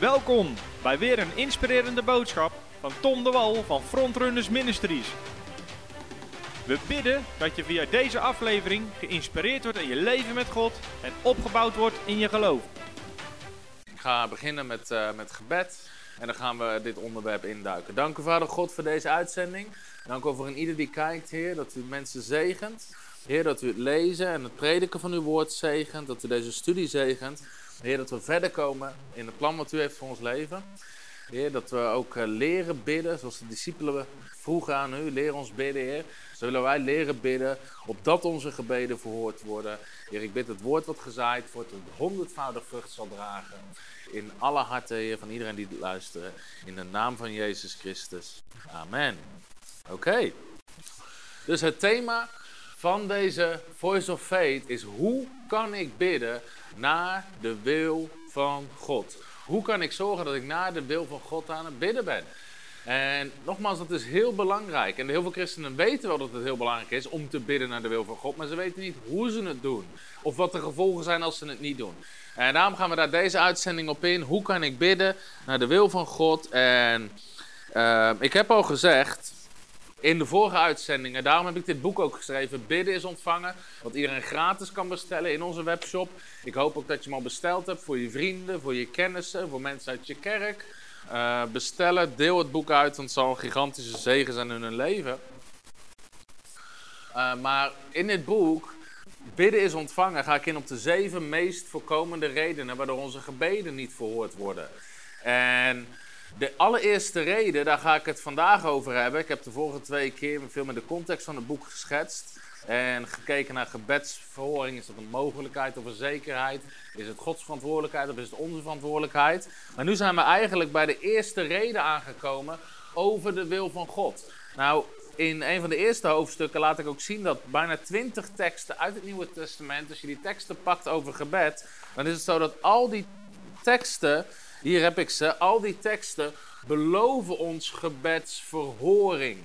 Welkom bij weer een inspirerende boodschap van Tom de Wal van Frontrunners Ministries. We bidden dat je via deze aflevering geïnspireerd wordt in je leven met God en opgebouwd wordt in je geloof. Ik ga beginnen met, uh, met gebed en dan gaan we dit onderwerp induiken. Dank u Vader God voor deze uitzending. Dank u voor ieder die kijkt, Heer, dat u mensen zegent. Heer, dat u het lezen en het prediken van uw woord zegent, dat u deze studie zegent. Heer, dat we verder komen in het plan wat u heeft voor ons leven. Heer, dat we ook eh, leren bidden, zoals de discipelen vroegen aan u. Leer ons bidden, Heer. Zo willen wij leren bidden, opdat onze gebeden verhoord worden. Heer, ik bid het woord wat gezaaid wordt, dat honderdvoudig vrucht zal dragen. In alle harten, Heer, van iedereen die luistert. In de naam van Jezus Christus. Amen. Oké. Dus het thema van deze Voice of Faith is hoe kan ik bidden naar de wil van God? Hoe kan ik zorgen dat ik naar de wil van God aan het bidden ben? En nogmaals, dat is heel belangrijk. En heel veel christenen weten wel dat het heel belangrijk is om te bidden naar de wil van God, maar ze weten niet hoe ze het doen. Of wat de gevolgen zijn als ze het niet doen. En daarom gaan we daar deze uitzending op in. Hoe kan ik bidden naar de wil van God? En uh, ik heb al gezegd, in de vorige uitzendingen. Daarom heb ik dit boek ook geschreven. Bidden is ontvangen. Wat iedereen gratis kan bestellen in onze webshop. Ik hoop ook dat je hem al besteld hebt voor je vrienden, voor je kennissen, voor mensen uit je kerk. Uh, bestellen, deel het boek uit, want het zal een gigantische zegen zijn in hun leven. Uh, maar in dit boek, Bidden is ontvangen, ga ik in op de zeven meest voorkomende redenen waardoor onze gebeden niet verhoord worden. En de allereerste reden, daar ga ik het vandaag over hebben. Ik heb de vorige twee keer veel met de context van het boek geschetst. En gekeken naar gebedsverhoring. Is dat een mogelijkheid of een zekerheid? Is het Gods verantwoordelijkheid of is het onze verantwoordelijkheid? Maar nu zijn we eigenlijk bij de eerste reden aangekomen over de wil van God. Nou, in een van de eerste hoofdstukken laat ik ook zien dat bijna twintig teksten uit het Nieuwe Testament, als je die teksten pakt over gebed, dan is het zo dat al die teksten hier heb ik ze. Al die teksten beloven ons gebedsverhoring.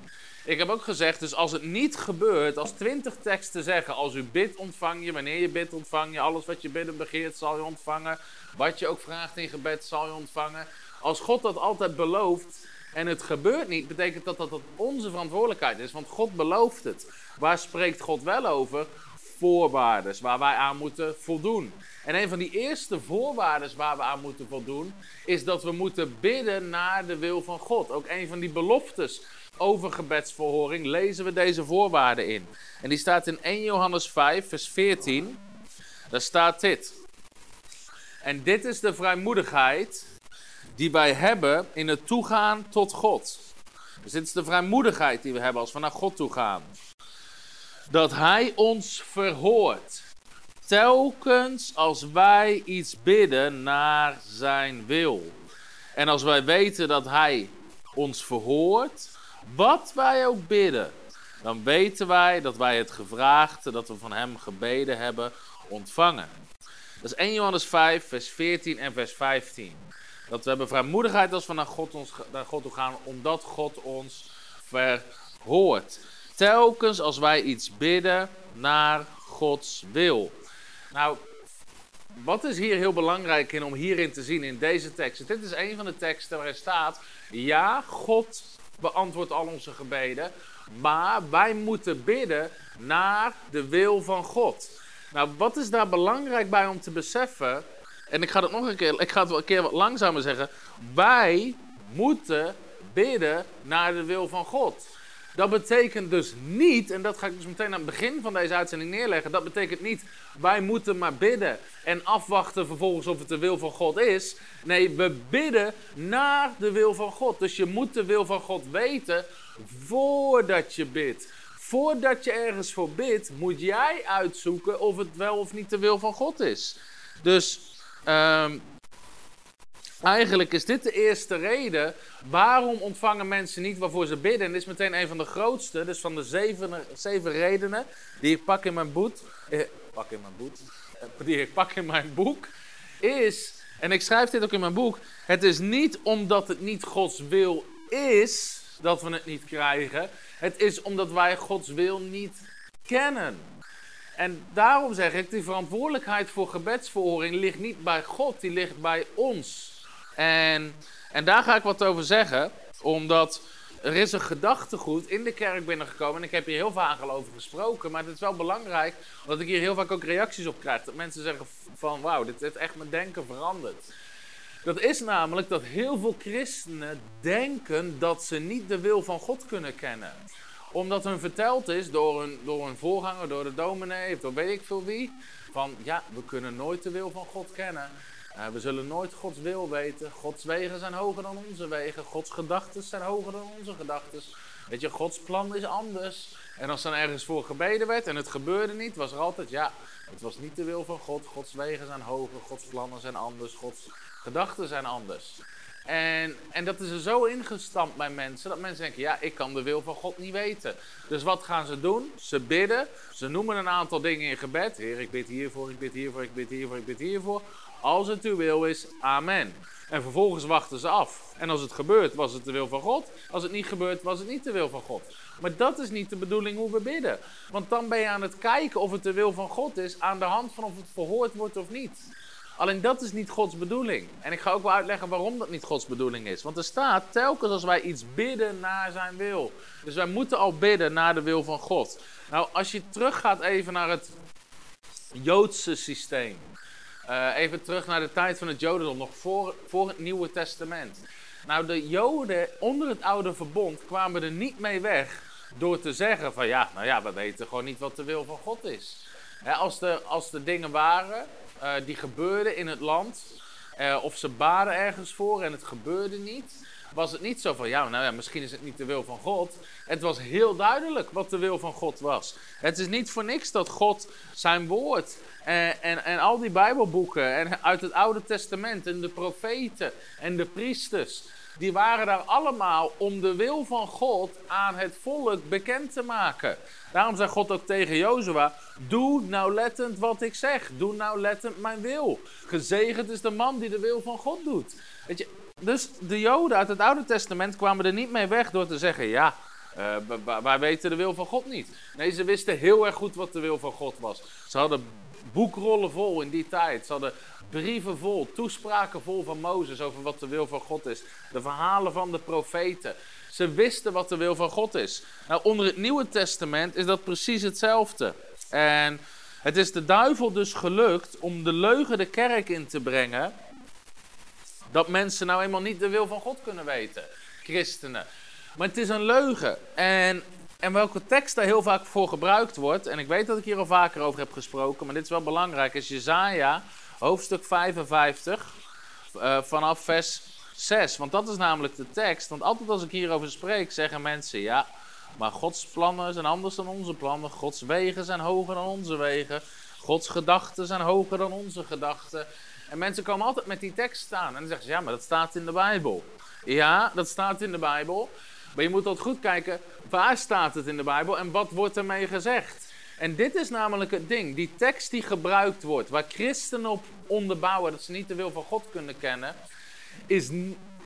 Ik heb ook gezegd, dus als het niet gebeurt, als twintig teksten zeggen, als u bidt ontvang je, wanneer je bidt ontvang je, alles wat je bidden begeert zal je ontvangen, wat je ook vraagt in gebed zal je ontvangen. Als God dat altijd belooft en het gebeurt niet, betekent dat dat, dat onze verantwoordelijkheid is, want God belooft het. Waar spreekt God wel over? Voorwaarden waar wij aan moeten voldoen. En een van die eerste voorwaarden waar we aan moeten voldoen, is dat we moeten bidden naar de wil van God. Ook een van die beloftes over gebedsverhoring lezen we deze voorwaarden in. En die staat in 1 Johannes 5, vers 14. Daar staat dit. En dit is de vrijmoedigheid die wij hebben in het toegaan tot God. Dus dit is de vrijmoedigheid die we hebben als we naar God toe gaan. Dat Hij ons verhoort telkens als wij iets bidden naar zijn wil. En als wij weten dat hij ons verhoort, wat wij ook bidden, dan weten wij dat wij het gevraagde dat we van hem gebeden hebben ontvangen. Dat is 1 Johannes 5, vers 14 en vers 15. Dat we hebben vrijmoedigheid als we naar God, ons, naar God toe gaan, omdat God ons verhoort. Telkens als wij iets bidden naar Gods wil. Nou, wat is hier heel belangrijk in om hierin te zien in deze tekst? Dit is een van de teksten waarin staat: Ja, God beantwoordt al onze gebeden, maar wij moeten bidden naar de wil van God. Nou, wat is daar belangrijk bij om te beseffen? En ik ga het nog een keer, ik ga het wel een keer wat langzamer zeggen. Wij moeten bidden naar de wil van God. Dat betekent dus niet, en dat ga ik dus meteen aan het begin van deze uitzending neerleggen. Dat betekent niet, wij moeten maar bidden en afwachten vervolgens of het de wil van God is. Nee, we bidden naar de wil van God. Dus je moet de wil van God weten voordat je bidt. Voordat je ergens voor bidt, moet jij uitzoeken of het wel of niet de wil van God is. Dus um, Eigenlijk is dit de eerste reden waarom ontvangen mensen niet waarvoor ze bidden. En dit is meteen een van de grootste, dus van de zeven, zeven redenen die ik pak in mijn boek. Eh, pak in mijn boek. Eh, die ik pak in mijn boek. Is, en ik schrijf dit ook in mijn boek. Het is niet omdat het niet Gods wil is dat we het niet krijgen. Het is omdat wij Gods wil niet kennen. En daarom zeg ik, die verantwoordelijkheid voor gebedsverhoring ligt niet bij God, die ligt bij ons. En, en daar ga ik wat over zeggen, omdat er is een gedachtegoed in de kerk binnengekomen. En ik heb hier heel vaak al over gesproken. Maar het is wel belangrijk, omdat ik hier heel vaak ook reacties op krijg. Dat mensen zeggen van, wauw, dit heeft echt mijn denken veranderd. Dat is namelijk dat heel veel christenen denken dat ze niet de wil van God kunnen kennen. Omdat hun verteld is door een, door voorganger, door de dominee, of door weet ik veel wie. Van ja, we kunnen nooit de wil van God kennen. We zullen nooit Gods wil weten. Gods wegen zijn hoger dan onze wegen. Gods gedachten zijn hoger dan onze gedachten. Weet je, Gods plan is anders. En als dan ergens voor gebeden werd en het gebeurde niet, was er altijd, ja, het was niet de wil van God. Gods wegen zijn hoger, Gods plannen zijn anders, Gods gedachten zijn anders. En, en dat is er zo ingestampt bij mensen, dat mensen denken, ja, ik kan de wil van God niet weten. Dus wat gaan ze doen? Ze bidden, ze noemen een aantal dingen in gebed. Heer, ik bid hiervoor, ik bid hiervoor, ik bid hiervoor, ik bid hiervoor. Als het uw wil is, amen. En vervolgens wachten ze af. En als het gebeurt, was het de wil van God. Als het niet gebeurt, was het niet de wil van God. Maar dat is niet de bedoeling hoe we bidden. Want dan ben je aan het kijken of het de wil van God is aan de hand van of het verhoord wordt of niet. Alleen dat is niet Gods bedoeling. En ik ga ook wel uitleggen waarom dat niet Gods bedoeling is. Want er staat telkens als wij iets bidden naar zijn wil. Dus wij moeten al bidden naar de wil van God. Nou, als je teruggaat even naar het Joodse systeem. Uh, even terug naar de tijd van het Jodendom, nog voor, voor het Nieuwe Testament. Nou, de Joden onder het Oude Verbond kwamen er niet mee weg door te zeggen van ja, nou ja, we weten gewoon niet wat de wil van God is. als, de, als de dingen waren uh, die gebeurden in het land, uh, of ze baden ergens voor en het gebeurde niet, was het niet zo van, ja, nou ja, misschien is het niet de wil van God. Het was heel duidelijk wat de wil van God was. Het is niet voor niks dat God zijn woord en, en, en al die Bijbelboeken en uit het Oude Testament en de profeten en de priesters, die waren daar allemaal om de wil van God aan het volk bekend te maken. Daarom zei God ook tegen Jozua: Doe nauwlettend wat ik zeg. Doe nauwlettend mijn wil. Gezegend is de man die de wil van God doet. Weet je, dus de Joden uit het Oude Testament kwamen er niet mee weg door te zeggen: Ja, uh, wij weten de wil van God niet. Nee, ze wisten heel erg goed wat de wil van God was. Ze hadden boekrollen vol in die tijd. Ze hadden brieven vol, toespraken vol van Mozes over wat de wil van God is. De verhalen van de profeten. Ze wisten wat de wil van God is. Nou, onder het Nieuwe Testament is dat precies hetzelfde. En het is de duivel dus gelukt om de leugen de kerk in te brengen. Dat mensen nou eenmaal niet de wil van God kunnen weten. Christenen. Maar het is een leugen. En, en welke tekst daar heel vaak voor gebruikt wordt. En ik weet dat ik hier al vaker over heb gesproken. Maar dit is wel belangrijk. Is Jezaja, hoofdstuk 55. Uh, eh, vanaf vers 6. Want dat is namelijk de tekst. Want altijd als ik hierover spreek, zeggen mensen: ja, maar Gods plannen zijn anders dan onze plannen. Gods wegen zijn hoger dan onze wegen. Gods gedachten zijn hoger dan onze gedachten. En mensen komen altijd met die tekst staan. En dan zeggen ze: ja, maar dat staat in de Bijbel. Ja, dat staat in de Bijbel. Maar je moet altijd goed kijken, waar staat het in de Bijbel en wat wordt ermee gezegd? En dit is namelijk het ding. Die tekst die gebruikt wordt, waar christenen op onderbouwen dat ze niet de wil van God kunnen kennen, is,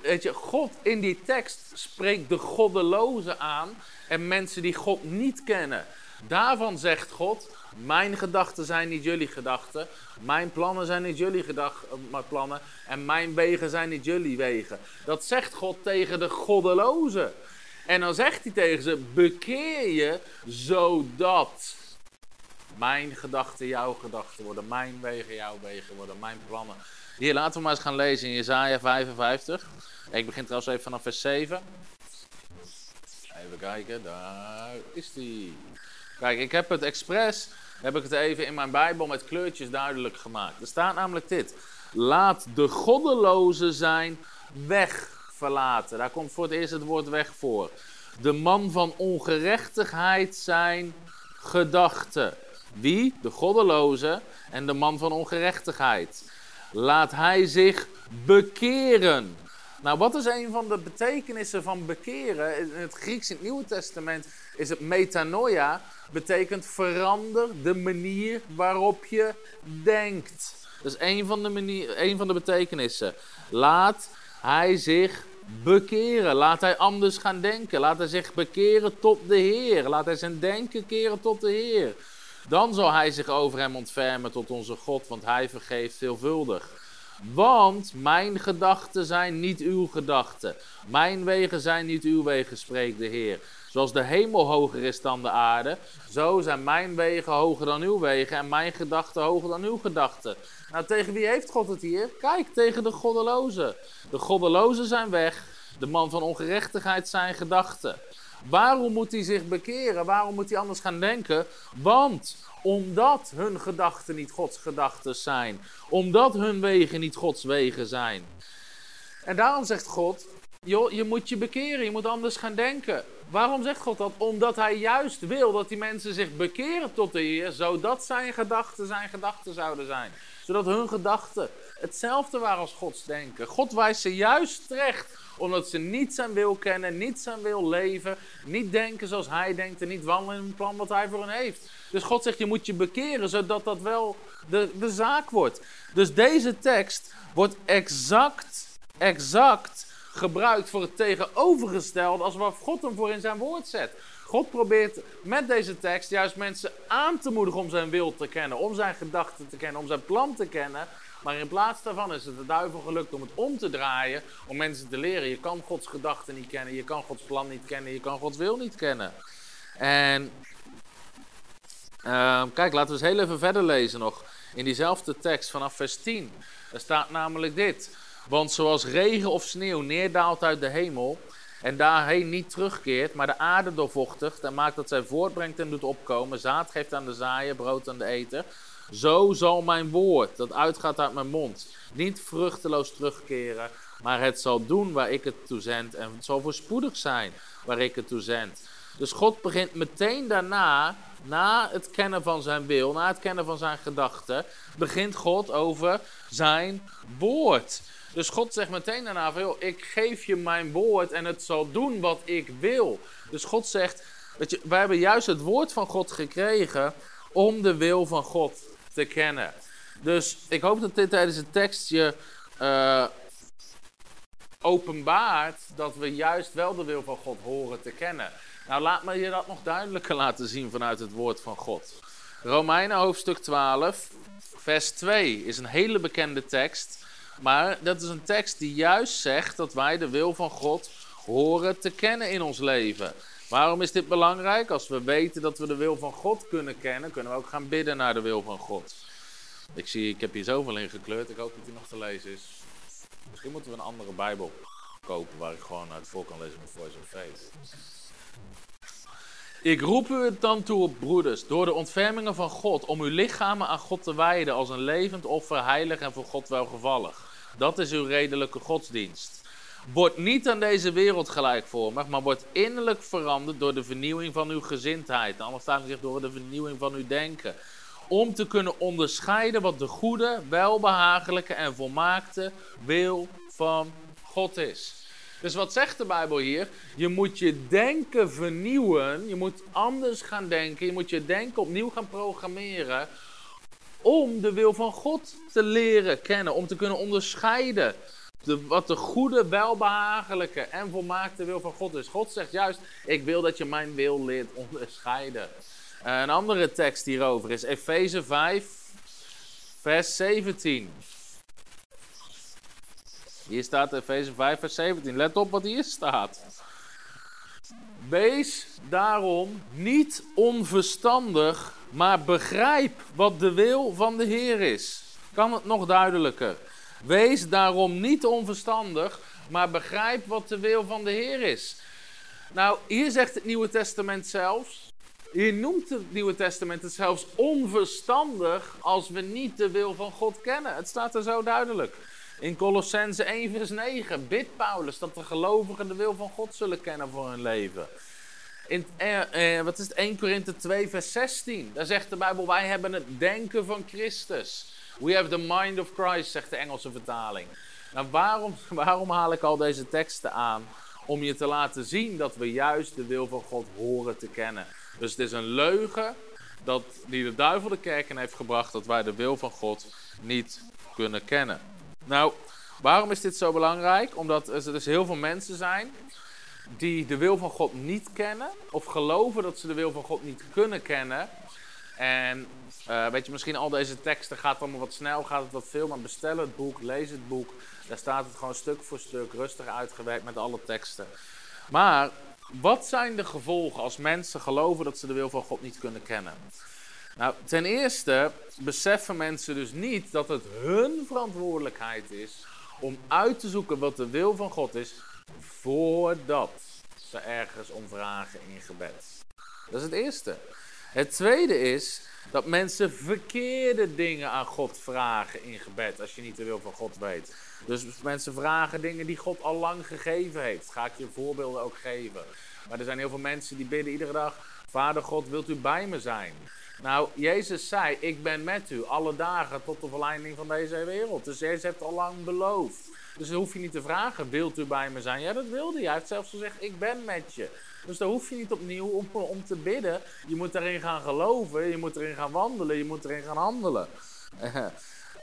weet je, God in die tekst spreekt de goddelozen aan en mensen die God niet kennen. Daarvan zegt God, mijn gedachten zijn niet jullie gedachten, mijn plannen zijn niet jullie eh, plannen en mijn wegen zijn niet jullie wegen. Dat zegt God tegen de goddelozen. En dan zegt hij tegen ze, bekeer je zodat mijn gedachten jouw gedachten worden, mijn wegen jouw wegen worden, mijn plannen hier, laten we maar eens gaan lezen in Jezaja 55. Ik begin trouwens even vanaf vers 7. Even kijken, daar is die. Kijk, ik heb het expres, heb ik het even in mijn Bijbel met kleurtjes duidelijk gemaakt. Er staat namelijk dit. Laat de goddeloze zijn weg verlaten. Daar komt voor het eerst het woord weg voor. De man van ongerechtigheid zijn gedachten. Wie? De goddeloze en de man van ongerechtigheid laat hij zich bekeren. Nou, wat is een van de betekenissen van bekeren? In het Grieks in het Nieuwe Testament is het metanoia, betekent verander de manier waarop je denkt. Dat is een van de, manier, een van de betekenissen. Laat hij zich bekeren. Laat hij anders gaan denken. Laat hij zich bekeren tot de Heer. Laat hij zijn denken keren tot de Heer. Dan zal hij zich over hem ontfermen tot onze God, want hij vergeeft veelvuldig. Want mijn gedachten zijn niet uw gedachten. Mijn wegen zijn niet uw wegen, spreekt de Heer. Zoals de hemel hoger is dan de aarde, zo zijn mijn wegen hoger dan uw wegen en mijn gedachten hoger dan uw gedachten. Nou, tegen wie heeft God het hier? Kijk, tegen de goddelozen. De goddelozen zijn weg, de man van ongerechtigheid zijn gedachten. Waarom moet hij zich bekeren? Waarom moet hij anders gaan denken? Want omdat hun gedachten niet Gods gedachten zijn. Omdat hun wegen niet Gods wegen zijn. En daarom zegt God, joh, je moet je bekeren, je moet anders gaan denken. Waarom zegt God dat? Omdat hij juist wil dat die mensen zich bekeren tot de Heer, zodat zijn gedachten zijn gedachten zouden zijn. Zodat hun gedachten hetzelfde waren als Gods denken. God wijst ze juist terecht, omdat ze niet zijn wil kennen, niet zijn wil leven, niet denken zoals hij denkt en niet wandelen in het plan wat hij voor hen heeft. Dus God zegt, je moet je bekeren, zodat dat wel de, de zaak wordt. Dus deze tekst wordt exact, exact gebruikt voor het tegenovergestelde als wat God hem voor in zijn woord zet. God probeert met deze tekst juist mensen aan te moedigen om zijn wil te kennen, om zijn gedachten te kennen, om zijn plan te kennen. Maar in plaats daarvan is het de duivel gelukt om het om te draaien, om mensen te leren. Je kan Gods gedachten niet kennen, je kan Gods plan niet kennen, je kan Gods wil niet kennen. En uh, kijk, laten we eens heel even verder lezen nog. In diezelfde tekst vanaf vers 10. Er staat namelijk dit. Want zoals regen of sneeuw neerdaalt uit de hemel en daarheen niet terugkeert, maar de aarde doorvochtigt en maakt dat zij voortbrengt en doet opkomen, zaad geeft aan de zaaier, brood aan de eter, zo zal mijn woord, dat uitgaat uit mijn mond, niet vruchteloos terugkeren, maar het zal doen waar ik het toe zend en het zal voorspoedig zijn waar ik het toe zend. Dus God begint meteen daarna, na het kennen van zijn wil, na het kennen van zijn gedachten, begint God over zijn woord. Dus God zegt meteen daarna van, joh, ik geef je mijn woord en het zal doen wat ik wil. Dus God zegt, weet je, wij hebben juist het woord van God gekregen om de wil van God te kennen. Dus ik hoop dat dit tijdens het tekst je uh, openbaart dat we juist wel de wil van God horen te kennen. Nou, laat me je dat nog duidelijker laten zien vanuit het woord van God. Romeinen hoofdstuk 12, vers 2 is een hele bekende tekst. Maar dat is een tekst die juist zegt dat wij de wil van God horen te kennen in ons leven. Waarom is dit belangrijk? Als we weten dat we de wil van God kunnen kennen, kunnen we ook gaan bidden naar de wil van God. Ik zie, ik heb hier zoveel in gekleurd. Ik hoop dat die nog te lezen is. Misschien moeten we een andere Bijbel kopen waar ik gewoon uit voor kan lezen met Voice of Faith. Ik roep u het dan toe, broeders, door de ontfermingen van God, om uw lichamen aan God te wijden als een levend offer, heilig en voor God welgevallig. Dat is uw redelijke godsdienst. Word niet aan deze wereld gelijkvormig, maar word innerlijk veranderd door de vernieuwing van uw gezindheid. Anders staat er zich door de vernieuwing van uw denken. Om te kunnen onderscheiden wat de goede, welbehagelijke en volmaakte wil van God is. Dus wat zegt de Bijbel hier? Je moet je denken vernieuwen. Je moet anders gaan denken. Je moet je denken opnieuw gaan programmeren. Om de wil van God te leren kennen. Om te kunnen onderscheiden. De, wat de goede, welbehagelijke en volmaakte wil van God is. God zegt juist: Ik wil dat je mijn wil leert onderscheiden. Een andere tekst hierover is Efeze 5, vers 17. Hier staat Efeze 5 vers 17. Let op wat hier staat. Wees daarom niet onverstandig, maar begrijp wat de wil van de Heer is. Kan het nog duidelijker? Wees daarom niet onverstandig, maar begrijp wat de wil van de Heer is. Nou, hier zegt het Nieuwe Testament zelfs. Hier noemt het Nieuwe Testament het zelfs onverstandig als we niet de wil van God kennen. Het staat er zo duidelijk. In Colossense 1 vers 9 bidt Paulus dat de gelovigen de wil van God zullen kennen voor hun leven. In eh, eh, wat is het, 1 Korinthe 2 vers 16, daar zegt de Bijbel, wij hebben het denken van Christus. We have the mind of Christ, zegt de Engelse vertaling. Nou, waarom, waarom haal ik al deze teksten aan? Om je te laten zien dat we juist de wil van God horen te kennen. Dus het is een leugen dat, die de duivel de kerk in heeft gebracht dat wij de wil van God niet kunnen kennen. Nou, waarom is dit zo belangrijk? Omdat er dus heel veel mensen zijn die de wil van God niet kennen, of geloven dat ze de wil van God niet kunnen kennen. En uh, weet je, misschien al deze teksten gaat allemaal wat snel, gaat het wat veel, maar bestel het boek, lees het boek. Daar staat het gewoon stuk voor stuk, rustig uitgewerkt met alle teksten. Maar wat zijn de gevolgen als mensen geloven dat ze de wil van God niet kunnen kennen? Nou, ten eerste beseffen mensen dus niet dat het hun verantwoordelijkheid is om uit te zoeken wat de wil van God is, voordat ze ergens om vragen in gebed. Dat is het eerste. Het tweede is dat mensen verkeerde dingen aan God vragen in gebed, als je niet de wil van God weet. Dus mensen vragen dingen die God al lang gegeven heeft. Ga ik je voorbeelden ook geven. Maar er zijn heel veel mensen die bidden iedere dag: Vader God, wilt u bij me zijn? Nou, Jezus zei: Ik ben met u alle dagen tot de verleiding van deze wereld. Dus Jezus heeft al lang beloofd. Dus dan hoef je niet te vragen: Wilt u bij me zijn? Ja, dat wilde hij. Heeft zelfs gezegd: Ik ben met je. Dus daar hoef je niet opnieuw om, om te bidden. Je moet erin gaan geloven, je moet erin gaan wandelen, je moet erin gaan handelen.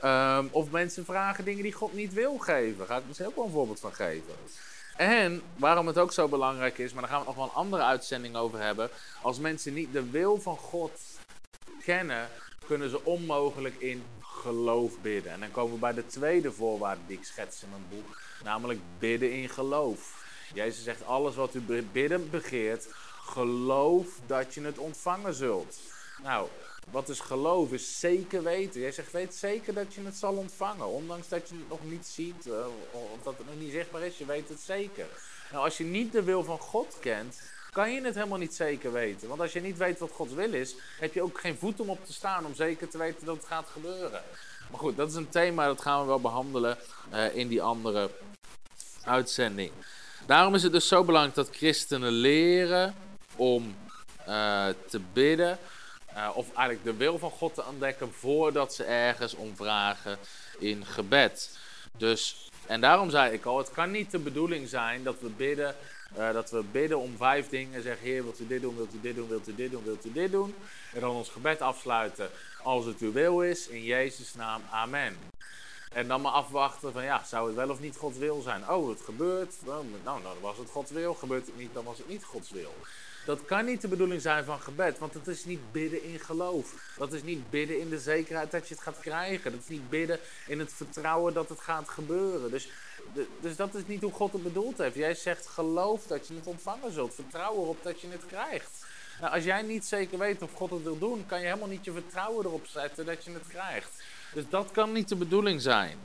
um, of mensen vragen dingen die God niet wil geven. Daar ga ik misschien ook wel een voorbeeld van geven. En waarom het ook zo belangrijk is, maar daar gaan we nog wel een andere uitzending over hebben. Als mensen niet de wil van God kennen, kunnen ze onmogelijk in geloof bidden. En dan komen we bij de tweede voorwaarde die ik schets in mijn boek, namelijk bidden in geloof. Jezus zegt, alles wat u bidden begeert, geloof dat je het ontvangen zult. Nou, wat is geloof? Is zeker weten. Jij zegt, weet zeker dat je het zal ontvangen. Ondanks dat je het nog niet ziet, uh, of dat het nog niet zichtbaar is, je weet het zeker. Nou, als je niet de wil van God kent, kan je het helemaal niet zeker weten. Want als je niet weet wat Gods wil is, heb je ook geen voet om op te staan om zeker te weten dat het gaat gebeuren. Maar goed, dat is een thema dat gaan we wel behandelen uh, in die andere uitzending. Daarom is het dus zo belangrijk dat christenen leren om uh, te bidden. Uh, of eigenlijk de wil van God te ontdekken voordat ze ergens om vragen in gebed. Dus, en daarom zei ik al, het kan niet de bedoeling zijn dat we bidden, uh, dat we bidden om vijf dingen. Zeggen, Heer, wilt u dit doen, wilt u dit doen, wilt u dit doen, wilt u dit doen. En dan ons gebed afsluiten als het uw wil is. In Jezus' naam, amen. En dan maar afwachten van ja, zou het wel of niet Gods wil zijn? Oh, het gebeurt. Nou, nou, dan was het Gods wil. Gebeurt het niet, dan was het niet Gods wil. Dat kan niet de bedoeling zijn van gebed, want het is niet bidden in geloof. Dat is niet bidden in de zekerheid dat je het gaat krijgen. Dat is niet bidden in het vertrouwen dat het gaat gebeuren. Dus, dus dat is niet hoe God het bedoeld heeft. Jij zegt geloof dat je het ontvangen zult. Vertrouw erop dat je het krijgt. Nou, als jij niet zeker weet of God het wil doen, kan je helemaal niet je vertrouwen erop zetten dat je het krijgt. Dus dat kan niet de bedoeling zijn.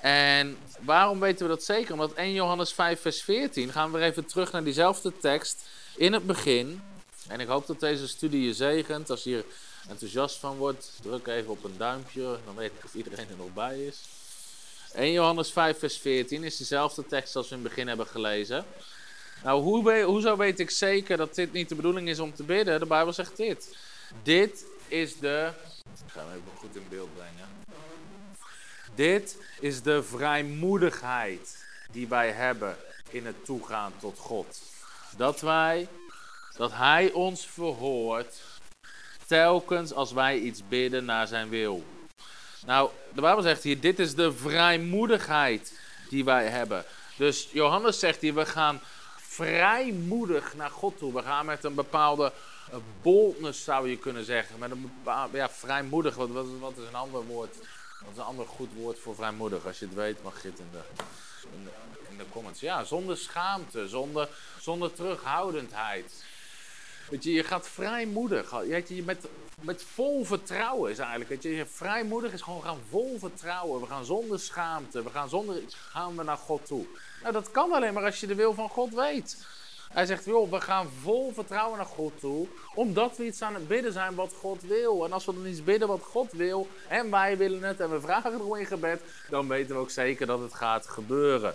En waarom weten we dat zeker? Omdat 1 Johannes 5 vers 14, gaan we even terug naar diezelfde tekst in het begin. En ik hoop dat deze studie je zegent. Als je hier enthousiast van wordt, druk even op een duimpje. Dan weet ik of iedereen er nog bij is. 1 Johannes 5 vers 14 is dezelfde tekst als we in het begin hebben gelezen. Nou, hoe, hoezo weet ik zeker dat dit niet de bedoeling is om te bidden? De Bijbel zegt dit. Dit is de... Ik ga hem even goed in beeld brengen. Dit is de vrijmoedigheid die wij hebben in het toegaan tot God. Dat wij, dat Hij ons verhoort telkens als wij iets bidden naar zijn wil. Nou, de Bijbel zegt hier, dit is de vrijmoedigheid die wij hebben. Dus Johannes zegt hier, we gaan vrijmoedig naar God toe. We gaan met een bepaalde boldness, zou je kunnen zeggen. Met een bepaalde, ja, vrijmoedig, wat, wat, is een ander woord? Wat is een ander goed woord voor vrijmoedig? Als je het weet, mag je het in de, in de, comments. Ja, zonder schaamte, zonder, zonder terughoudendheid. Weet je, je gaat vrijmoedig. Weet je, met, met vol vertrouwen is eigenlijk. Weet je, vrijmoedig is gewoon gaan vol vertrouwen. We gaan zonder schaamte. We gaan zonder gaan we naar God toe. Nou, dat kan alleen maar als je de wil van God weet. Hij zegt, joh, we gaan vol vertrouwen naar God toe, omdat we iets aan het bidden zijn wat God wil. En als we dan iets bidden wat God wil, en wij willen het, en we vragen erom in gebed, dan weten we ook zeker dat het gaat gebeuren.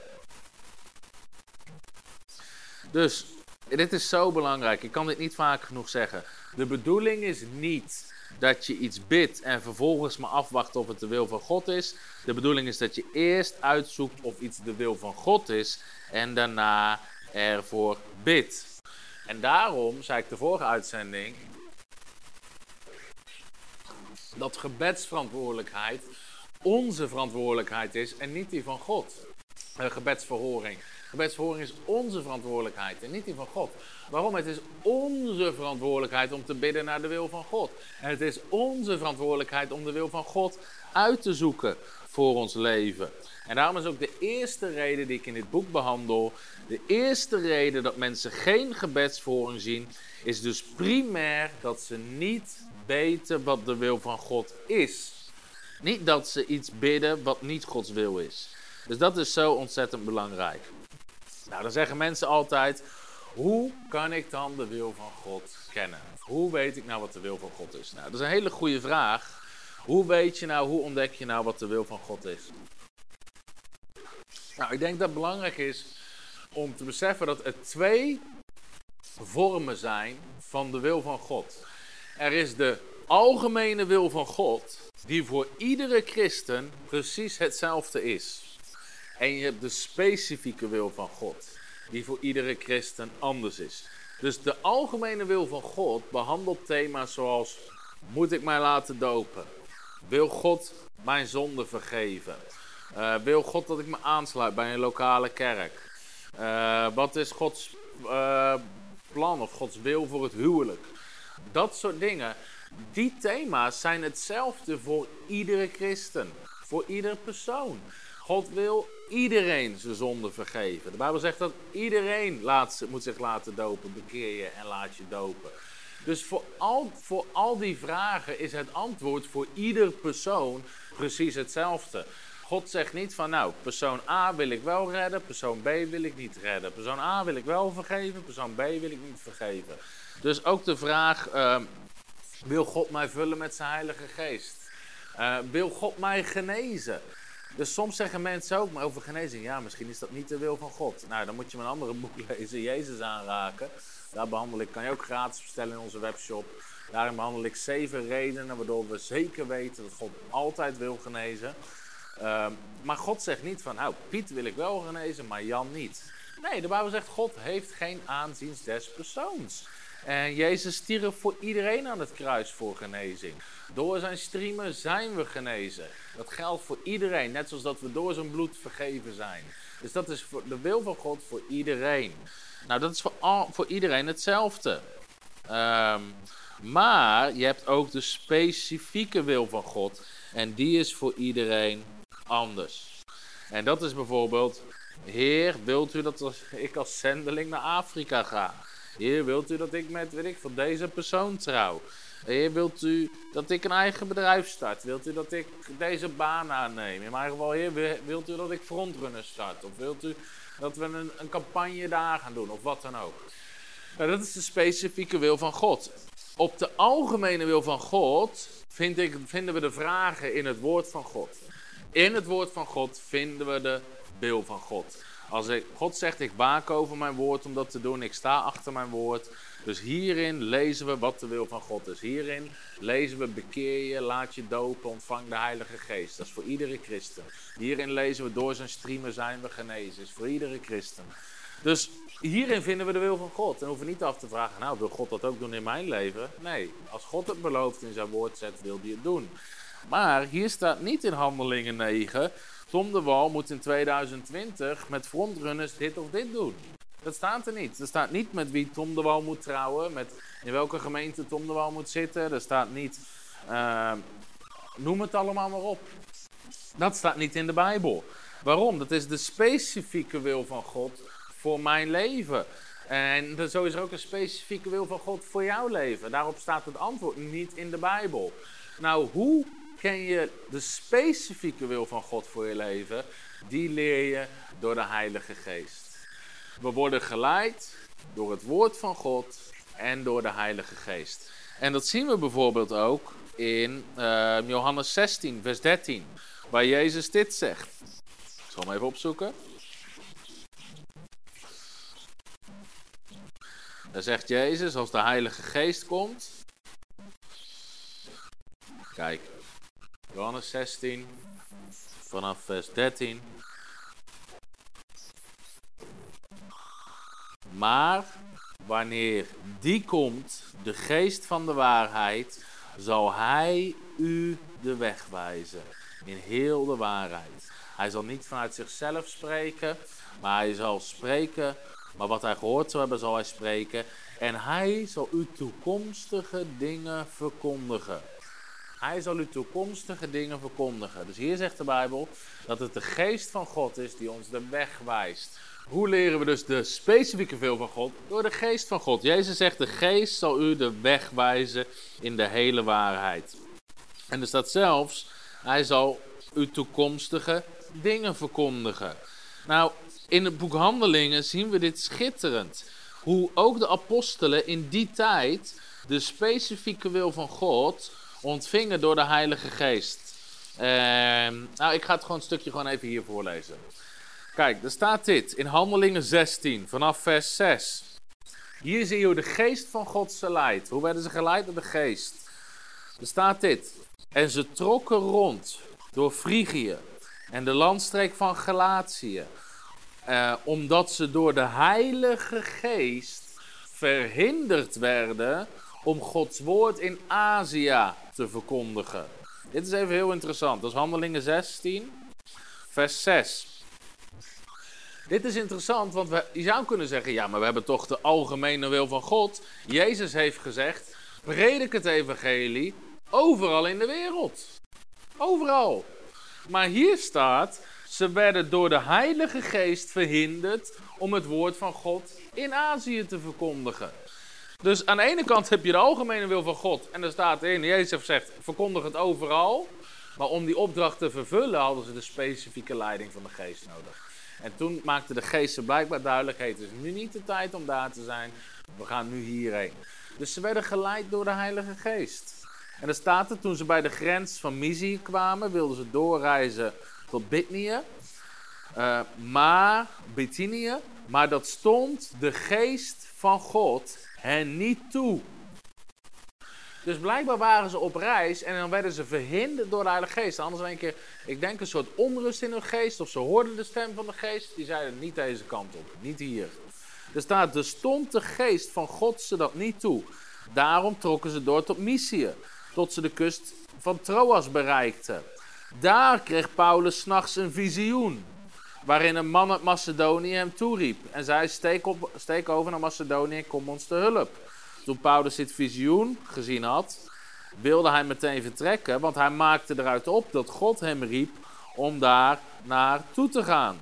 Dus, dit is zo belangrijk. Ik kan dit niet vaak genoeg zeggen. De bedoeling is niet dat je iets bidt en vervolgens maar afwacht of het de wil van God is. De bedoeling is dat je eerst uitzoekt of iets de wil van God is en daarna ervoor bidt. En daarom zei ik de vorige uitzending dat gebedsverantwoordelijkheid onze verantwoordelijkheid is en niet die van God. uh, gebedsverhoring. Gebedsverhoring is onze verantwoordelijkheid en niet die van God. Waarom? Het is onze verantwoordelijkheid om te bidden naar de wil van God. En het is onze verantwoordelijkheid om de wil van God uit te zoeken voor ons leven. En daarom is ook de eerste reden die ik in dit boek behandel, de eerste reden dat mensen geen gebedsverhoring zien, is dus primair dat ze niet weten wat de wil van God is. Niet dat ze iets bidden wat niet Gods wil is. Dus dat is zo ontzettend belangrijk. Nou, dan zeggen mensen altijd: hoe kan ik dan de wil van God kennen? Hoe weet ik nou wat de wil van God is? Nou, dat is een hele goede vraag. Hoe weet je nou, hoe ontdek je nou wat de wil van God is? Nou, ik denk dat het belangrijk is om te beseffen dat er twee vormen zijn van de wil van God. Er is de algemene wil van God, die voor iedere christen precies hetzelfde is. En je hebt de specifieke wil van God, die voor iedere christen anders is. Dus de algemene wil van God behandelt thema's zoals: moet ik mij laten dopen? Wil God mijn zonde vergeven? Uh, wil God dat ik me aansluit bij een lokale kerk? Uh, wat is Gods uh, plan of Gods wil voor het huwelijk? Dat soort dingen. Die thema's zijn hetzelfde voor iedere christen, voor iedere persoon. God wil iedereen zijn zonde vergeven. De Bijbel zegt dat iedereen laat, moet zich laten dopen, bekeer je en laat je dopen. Dus voor al, voor al die vragen is het antwoord voor ieder persoon precies hetzelfde. God zegt niet van nou, persoon A wil ik wel redden, persoon B wil ik niet redden. Persoon A wil ik wel vergeven, persoon B wil ik niet vergeven. Dus ook de vraag, uh, wil God mij vullen met zijn heilige geest? Uh, wil God mij genezen? Dus soms zeggen mensen ook maar over genezing, ja misschien is dat niet de wil van God. Nou dan moet je mijn andere boek lezen, Jezus aanraken. Daar behandel ik, kan je ook gratis bestellen in onze webshop. Daarin behandel ik zeven redenen waardoor we zeker weten dat God altijd wil genezen. Uh, maar God zegt niet van, nou, Piet wil ik wel genezen, maar Jan niet. Nee, de Bijbel zegt, God heeft geen aanzien des persoons. En Jezus stierf voor iedereen aan het kruis voor genezing. Door zijn striemen zijn we genezen. Dat geldt voor iedereen, net zoals dat we door zijn bloed vergeven zijn. Dus dat is voor de wil van God voor iedereen. Nou, dat is voor, al, voor iedereen hetzelfde. Um, maar je hebt ook de specifieke wil van God. En die is voor iedereen anders. En dat is bijvoorbeeld, Heer, wilt u dat ik als zendeling naar Afrika ga? Heer, wilt u dat ik met, weet ik, van deze persoon trouw? Heer, wilt u dat ik een eigen bedrijf start? Wilt u dat ik deze baan aanneem? In mijn geval, Heer, wilt u dat ik frontrunner start? Of wilt u dat we een, een campagne daar gaan doen? Of wat dan ook. Dat is de specifieke wil van God. Op de algemene wil van God vind ik, vinden we de vragen in het woord van God. In het woord van God vinden we de wil van God. Als ik, God zegt, ik waak over mijn woord om dat te doen, ik sta achter mijn woord. Dus hierin lezen we wat de wil van God is. Hierin lezen we bekeer je, laat je dopen, ontvang de Heilige Geest. Dat is voor iedere christen. Hierin lezen we door zijn streamen zijn we genezen. Dat is voor iedere christen. Dus hierin vinden we de wil van God. En hoeven niet af te vragen, nou wil God dat ook doen in mijn leven? Nee, als God het belooft in zijn woord zet, wil hij het doen. Maar hier staat niet in Handelingen 9, Tom de Wal moet in 2020 met frontrunners dit of dit doen. Dat staat er niet. Er staat niet met wie Tom de Wal moet trouwen, met in welke gemeente Tom de Wal moet zitten. Er staat niet, uh, noem het allemaal maar op. Dat staat niet in de Bijbel. Waarom? Dat is de specifieke wil van God voor mijn leven. En zo is er ook een specifieke wil van God voor jouw leven. Daarop staat het antwoord niet in de Bijbel. Nou, hoe ken je de specifieke wil van God voor je leven? Die leer je door de Heilige Geest. We worden geleid door het woord van God en door de Heilige Geest. En dat zien we bijvoorbeeld ook in uh, Johannes 16, vers 13, waar Jezus dit zegt. Ik zal hem even opzoeken. Daar zegt Jezus, als de Heilige Geest komt. Kijk, Johannes 16, vanaf vers 13. Maar wanneer die komt, de geest van de waarheid, zal hij u de weg wijzen. in heel de waarheid. Hij zal niet vanuit zichzelf spreken, maar hij zal spreken, maar wat hij gehoord zal hebben, zal hij spreken. En hij zal u toekomstige dingen verkondigen. Hij zal u toekomstige dingen verkondigen. Dus hier zegt de Bijbel dat het de geest van God is die ons de weg wijst. Hoe leren we dus de specifieke veel van God? Door de geest van God. Jezus zegt, de geest zal u de weg wijzen in de hele waarheid. En er staat zelfs, hij zal u toekomstige dingen verkondigen. Nou, in het boek Handelingen zien we dit schitterend. Hoe ook de apostelen in die tijd de specifieke wil van God ontvingen door de Heilige Geest. Ehm, nou, ik ga het gewoon een stukje gewoon even hier voorlezen. Kijk, er staat dit in Handelingen 16, vanaf vers 6. Hier zie je hoe de geest van God ze leidt. Hoe werden ze geleid door de geest? Er staat dit. En ze trokken rond door Frigië en de landstreek van Galatië. Eh, omdat ze door de Heilige Geest verhinderd werden om Gods woord in Azië te verkondigen. Dit is even heel interessant. Dat is Handelingen 16, vers 6. Dit is interessant, want we, je zou kunnen zeggen: ja, maar we hebben toch de algemene wil van God. Jezus heeft gezegd: predik het evangelie overal in de wereld. Overal. Maar hier staat: ze werden door de Heilige Geest verhinderd om het woord van God in Azië te verkondigen. Dus aan de ene kant heb je de algemene wil van God. En er staat in, Jezus zegt, verkondig het overal. Maar om die opdracht te vervullen hadden ze de specifieke leiding van de geest nodig. En toen maakte de geest blijkbaar duidelijk, het is nu niet de tijd om daar te zijn. We gaan nu hierheen. Dus ze werden geleid door de Heilige Geest. En er staat er, toen ze bij de grens van Mysië kwamen, wilden ze doorreizen tot Bithynië. Uh, maar, Bithynië, maar dat stond de geest van God hen niet toe. Dus blijkbaar waren ze op reis en dan werden ze verhinderd door de Heilige Geest. Anders een keer, ik denk een soort onrust in hun geest. Of ze hoorden de stem van de geest. Die zeiden niet deze kant op, niet hier. Er staat, er stond de geest van God ze dat niet toe. Daarom trokken ze door tot Mysië. Tot ze de kust van Troas bereikten. Daar kreeg Paulus s'nachts een visioen. Waarin een man uit Macedonië hem toeriep. En zei: steek, op, steek over naar Macedonië en kom ons te hulp. Toen Paulus dit visioen gezien had, wilde hij meteen vertrekken. Want hij maakte eruit op dat God hem riep om daar naartoe te gaan.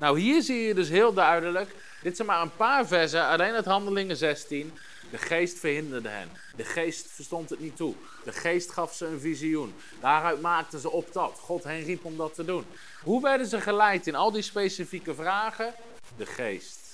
Nou, hier zie je dus heel duidelijk. Dit zijn maar een paar versen, alleen uit Handelingen 16. De geest verhinderde hen. De geest verstond het niet toe. De geest gaf ze een visioen. Daaruit maakten ze op dat. God hen riep om dat te doen. Hoe werden ze geleid in al die specifieke vragen? De geest.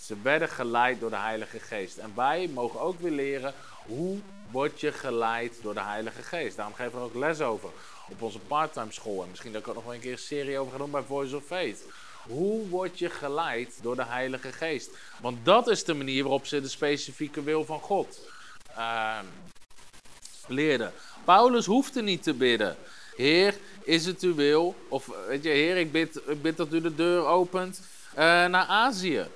Ze werden geleid door de Heilige Geest. En wij mogen ook weer leren hoe word je geleid door de Heilige Geest. Daarom geven we ook les over op onze parttime school. En misschien dat ik ook nog wel een keer een serie over ga doen bij Voice of Faith. Hoe word je geleid door de Heilige Geest? Want dat is de manier waarop ze de specifieke wil van God uh, leerden. Paulus hoefde niet te bidden. Heer, is het uw wil? Of weet je, Heer, ik bid, ik bid dat u de deur opent uh, naar Azië.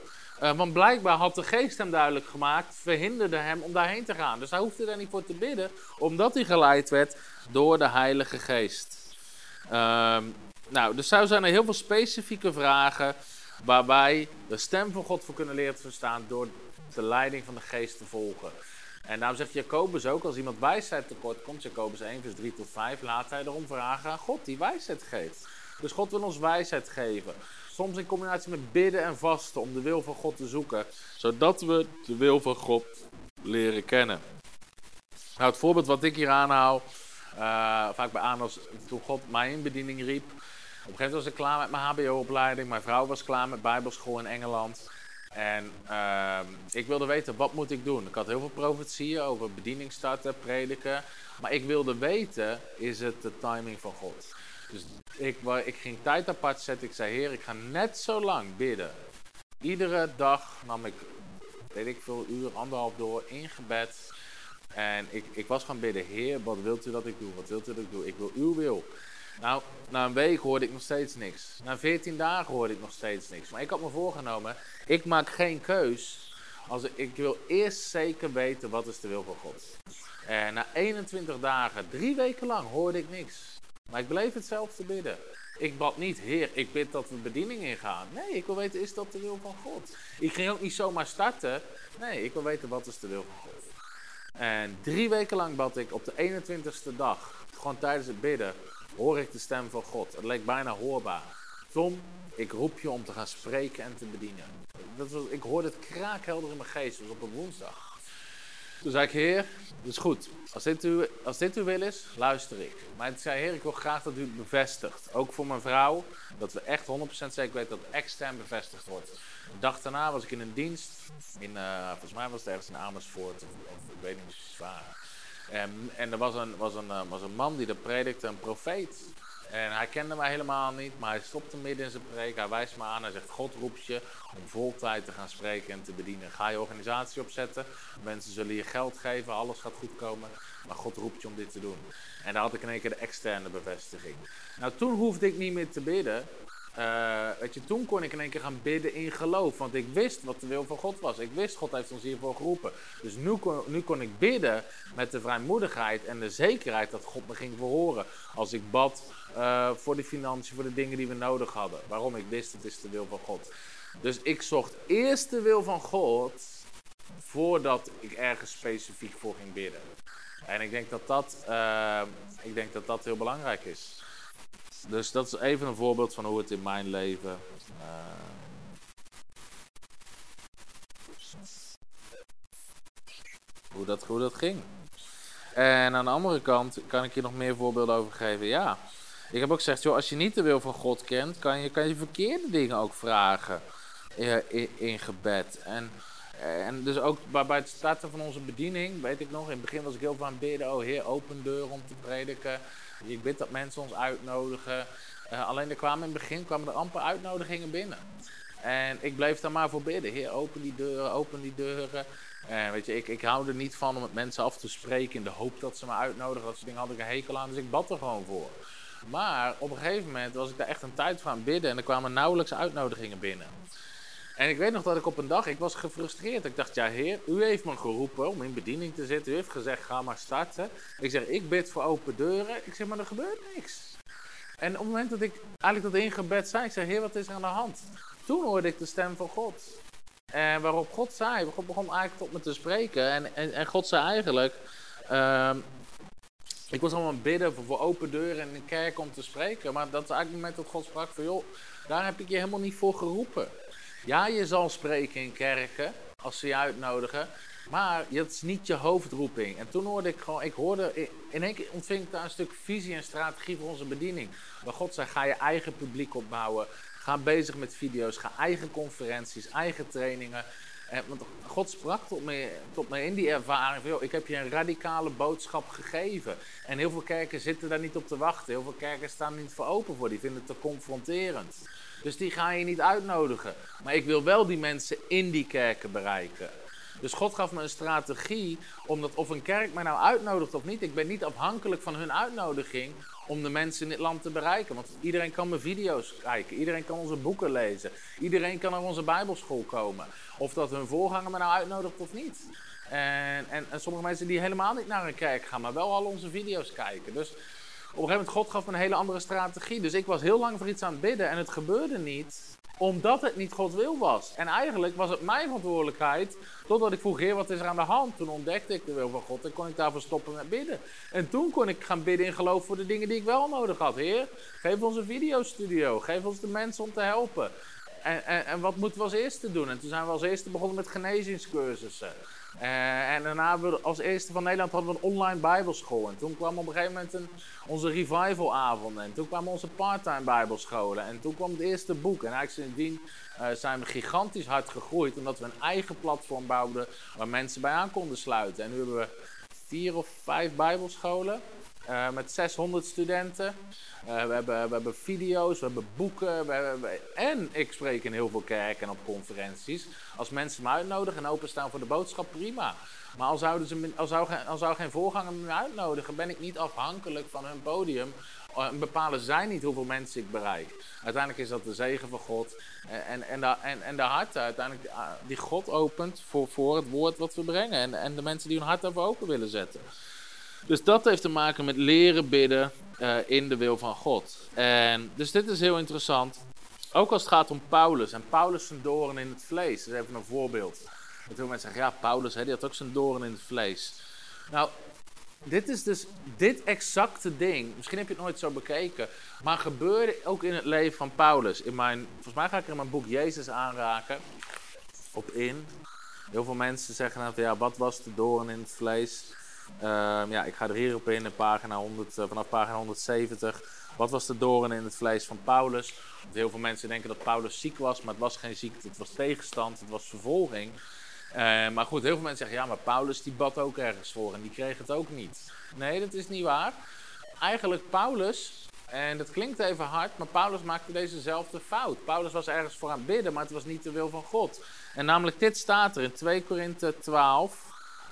Uh, want blijkbaar had de geest hem duidelijk gemaakt, verhinderde hem om daarheen te gaan. Dus hij hoefde daar niet voor te bidden, omdat hij geleid werd door de Heilige Geest. Uh, nou, dus zo zijn er heel veel specifieke vragen waarbij de stem van God voor kunnen leren te verstaan door de leiding van de geest te volgen. En daarom zegt Jacobus ook, als iemand wijsheid tekort komt, Jacobus 1 vers 3 tot 5, laat hij erom vragen aan God die wijsheid geeft. Dus God wil ons wijsheid geven. Soms in combinatie met bidden en vasten om de wil van God te zoeken, zodat we de wil van God leren kennen. Nou, het voorbeeld wat ik hier aanhaal, uh, vaak bij aan als toen God mij in bediening riep, een gegeven moment was ik klaar met mijn HBO-opleiding. Mijn vrouw was klaar met Bijbelschool in Engeland. En uh, ik wilde weten, wat moet ik doen? Ik had heel veel profetieën over bediening starten, prediken. Maar ik wilde weten, is het de timing van God? Dus ik, ik ging tijd apart zetten. Ik zei, heer, ik ga net zo lang bidden. Iedere dag nam ik, weet ik veel, uur, anderhalf door in gebed. En ik, ik was gaan bidden, heer, wat wilt u dat ik doe? Wat wilt u dat ik doe? Ik wil uw wil. Nou, na een week hoorde ik nog steeds niks. Na 14 dagen hoorde ik nog steeds niks. Maar ik had me voorgenomen, ik maak geen keus. Als ik, ik wil eerst zeker weten wat is de wil van God. En na 21 dagen, drie weken lang, hoorde ik niks. Maar ik bleef hetzelfde bidden. Ik bad niet, Heer, ik bid dat we bediening ingaan. Nee, ik wil weten, is dat de wil van God? Ik ging ook niet zomaar starten. Nee, ik wil weten, wat is de wil van God? En drie weken lang bad ik op de 21ste dag, gewoon tijdens het bidden, hoor ik de stem van God. Het leek bijna hoorbaar. Tom, ik roep je om te gaan spreken en te bedienen. Dat ik hoorde het kraakhelder in mijn geest, was op een woensdag. Toen zei ik, heer, dat is goed. Als dit, u, als dit uw wil is, luister ik. Maar ik zei, heer, ik wil graag dat u het bevestigt. Ook voor mijn vrouw, dat we echt 100% zeker weten dat het extern bevestigd wordt. De dag daarna was ik in een dienst, in, uh, volgens mij was het ergens in Amersfoort, of, ik weet niet precies waar. En, en er was een, was, een, uh, was een man die dat predikte, een profeet. En hij kende mij helemaal niet, maar hij stopte midden in zijn preek. Hij wijst me aan, hij zegt, God roept je om voltijd te gaan spreken en te bedienen. Ga je organisatie opzetten, mensen zullen je geld geven, alles gaat goed komen. Maar God roept je om dit te doen. En daar had ik in één keer de externe bevestiging. Nou, toen hoefde ik niet meer te bidden. Uh, weet je, toen kon ik in één keer gaan bidden in geloof. Want ik wist wat de wil van God was. Ik wist, God heeft ons hiervoor geroepen. Dus nu nu kon ik bidden met de vrijmoedigheid en de zekerheid dat God me ging verhoren. Als ik bad uh, voor de financiën, voor de dingen die we nodig hadden. Waarom? Ik wist, het is de wil van God. Dus ik zocht eerst de wil van God voordat ik ergens specifiek voor ging bidden. En ik denk dat dat, uh, ik denk dat, dat heel belangrijk is. Dus dat is even een voorbeeld van hoe het in mijn leven. Uh, hoe, dat, hoe dat ging. En aan de andere kant kan ik je nog meer voorbeelden over geven. Ja, ik heb ook gezegd, joh, als je niet de wil van God kent, kan je, kan je verkeerde dingen ook vragen in, in, gebed. En, en dus ook bij, bij het starten van onze bediening, weet ik nog, in het begin was ik heel veel aan het bidden, oh Heer, open deur om te prediken. Ik bid dat mensen ons uitnodigen. Uh, alleen er kwamen in het begin kwamen er amper uitnodigingen binnen. En ik bleef daar maar voor bidden. Heer, open die deuren, open die deuren. En weet je, ik, ik hou er niet van om met mensen af te spreken in de hoop dat ze me uitnodigen. Dat soort dingen had ik een hekel aan, dus ik bad er gewoon voor. Maar op een gegeven moment was ik daar echt een tijd van bidden en er kwamen nauwelijks uitnodigingen binnen. En ik weet nog dat ik op een dag, ik was gefrustreerd. Ik dacht, ja heer, u heeft me geroepen om in bediening te zitten. U heeft gezegd, ga maar starten. Ik zeg, ik bid voor open deuren. Ik zeg, maar er gebeurt niks. En op het moment dat ik eigenlijk dat ingebed zei, ik zeg, heer, wat is er aan de hand? Toen hoorde ik de stem van God. En waarop God zei, God begon eigenlijk tot me te spreken. En, en, en God zei eigenlijk, uh, ik was allemaal bidden voor, voor, open deuren in de kerk om te spreken. Maar dat is eigenlijk het moment dat God sprak van, joh, daar heb ik je helemaal niet voor geroepen. Ja, je zal spreken in kerken als ze je uitnodigen. Maar dat is niet je hoofdroeping. En toen hoorde ik gewoon, ik hoorde, in één keer ontving ik daar een stuk visie en strategie voor onze bediening. Waar God zei, ga je eigen publiek opbouwen. Ga bezig met video's, ga eigen conferenties, eigen trainingen. Want God sprak tot me, tot in die ervaring van, ik heb je een radicale boodschap gegeven. En heel veel kerken zitten daar niet op te wachten. Heel veel kerken staan niet voor open voor, die vinden het te confronterend. Dus die ga je niet uitnodigen. Maar ik wil wel die mensen in die kerken bereiken. Dus God gaf me een strategie, omdat of een kerk mij nou uitnodigt of niet, ik ben niet afhankelijk van hun uitnodiging om de mensen in dit land te bereiken. Want iedereen kan mijn video's kijken, iedereen kan onze boeken lezen, iedereen kan naar onze bijbelschool komen. Of dat hun voorganger me nou uitnodigt of niet. En, en, en sommige mensen die helemaal niet naar een kerk gaan, maar wel al onze video's kijken. Dus op een gegeven moment, God gaf me een hele andere strategie. Dus ik was heel lang voor iets aan het bidden en het gebeurde niet omdat het niet Gods wil was. En eigenlijk was het mijn verantwoordelijkheid, totdat ik vroeg, heer, wat is er aan de hand? Toen ontdekte ik de wil van God en kon ik daarvoor stoppen met bidden. En toen kon ik gaan bidden in geloof voor de dingen die ik wel nodig had. Heer, geef ons een videostudio, geef ons de mensen om te helpen. En, en, en wat moeten we als eerste doen? En toen zijn we als eerste begonnen met genezingscursussen. Uh, en daarna hebben we als eerste van Nederland hadden we een online bijbelschool. En toen kwam op een gegeven moment een, onze revivalavonden. En toen kwamen onze parttime bijbelscholen. En toen kwam het eerste boek. En eigenlijk sindsdien uh, zijn we gigantisch hard gegroeid. Omdat we een eigen platform bouwden waar mensen bij aan konden sluiten. En nu hebben we vier of vijf bijbelscholen. Uh, met 600 studenten. Uh, we, hebben, we hebben video's, we hebben boeken. We hebben, en ik spreek in heel veel kerken en op conferenties. Als mensen me uitnodigen en openstaan voor de boodschap, prima. Maar al, zouden ze, al, zou, al zou geen voorganger me uitnodigen, ben ik niet afhankelijk van hun podium. En eh, bepalen zij niet hoeveel mensen ik bereik. Uiteindelijk is dat de zegen van God. En, en, de, en, en de harten uiteindelijk die God opent voor, voor het woord wat we brengen. En, en de mensen die hun hart daarvoor open willen zetten. Dus dat heeft te maken met leren bidden. eh, in de wil van God. En, dus dit is heel interessant. Ook als het gaat om Paulus. En Paulus zijn doorn in het vlees. Dat is even een voorbeeld. Dat veel mensen zeggen, ja, Paulus hè, die had ook zijn doorn in het vlees. Nou, dit is dus dit exacte ding. Misschien heb je het nooit zo bekeken. Maar gebeurde ook in het leven van Paulus. In mijn, volgens mij ga ik er in mijn boek Jezus aanraken. Op in. Heel veel mensen zeggen dat, ja, wat was de doorn in het vlees? Ehm, ja, ik ga er hier op in, pagina 100, uh, vanaf pagina 170. Wat was de doorn in het vlees van Paulus? Want heel veel mensen denken dat Paulus ziek was, maar het was geen ziekte, het was tegenstand, het was vervolging. Uh, maar goed, heel veel mensen zeggen, ja, maar Paulus die bad ook ergens voor en die kreeg het ook niet. Nee, dat is niet waar. Eigenlijk Paulus, en dat klinkt even hard, maar Paulus maakte dezezelfde fout. Paulus was ergens voor aan bidden, maar het was niet de wil van God. En namelijk dit staat er in 2 Korinthe 12,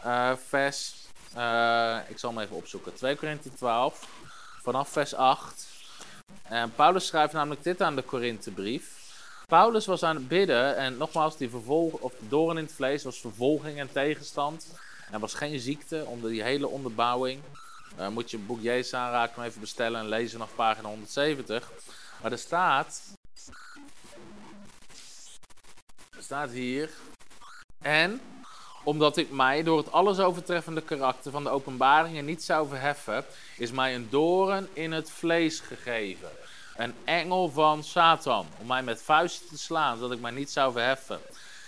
uh, vers, uh, ik zal hem even opzoeken, 2 Korinthe 12, vanaf vers 8. En Paulus schrijft namelijk dit aan de Korinthebrief. Paulus was aan het bidden en nogmaals, die vervolg, of de doorn in het vlees was vervolging en tegenstand. Er was geen ziekte onder die hele onderbouwing. Uh, moet je het boek Jezus aanraken, even bestellen en lezen vanaf pagina 170. Maar er staat, er staat hier, en omdat ik mij door het alles overtreffende karakter van de openbaringen niet zou verheffen, is mij een doorn in het vlees gegeven een engel van Satan, om mij met vuisten te slaan, zodat ik mij niet zou verheffen.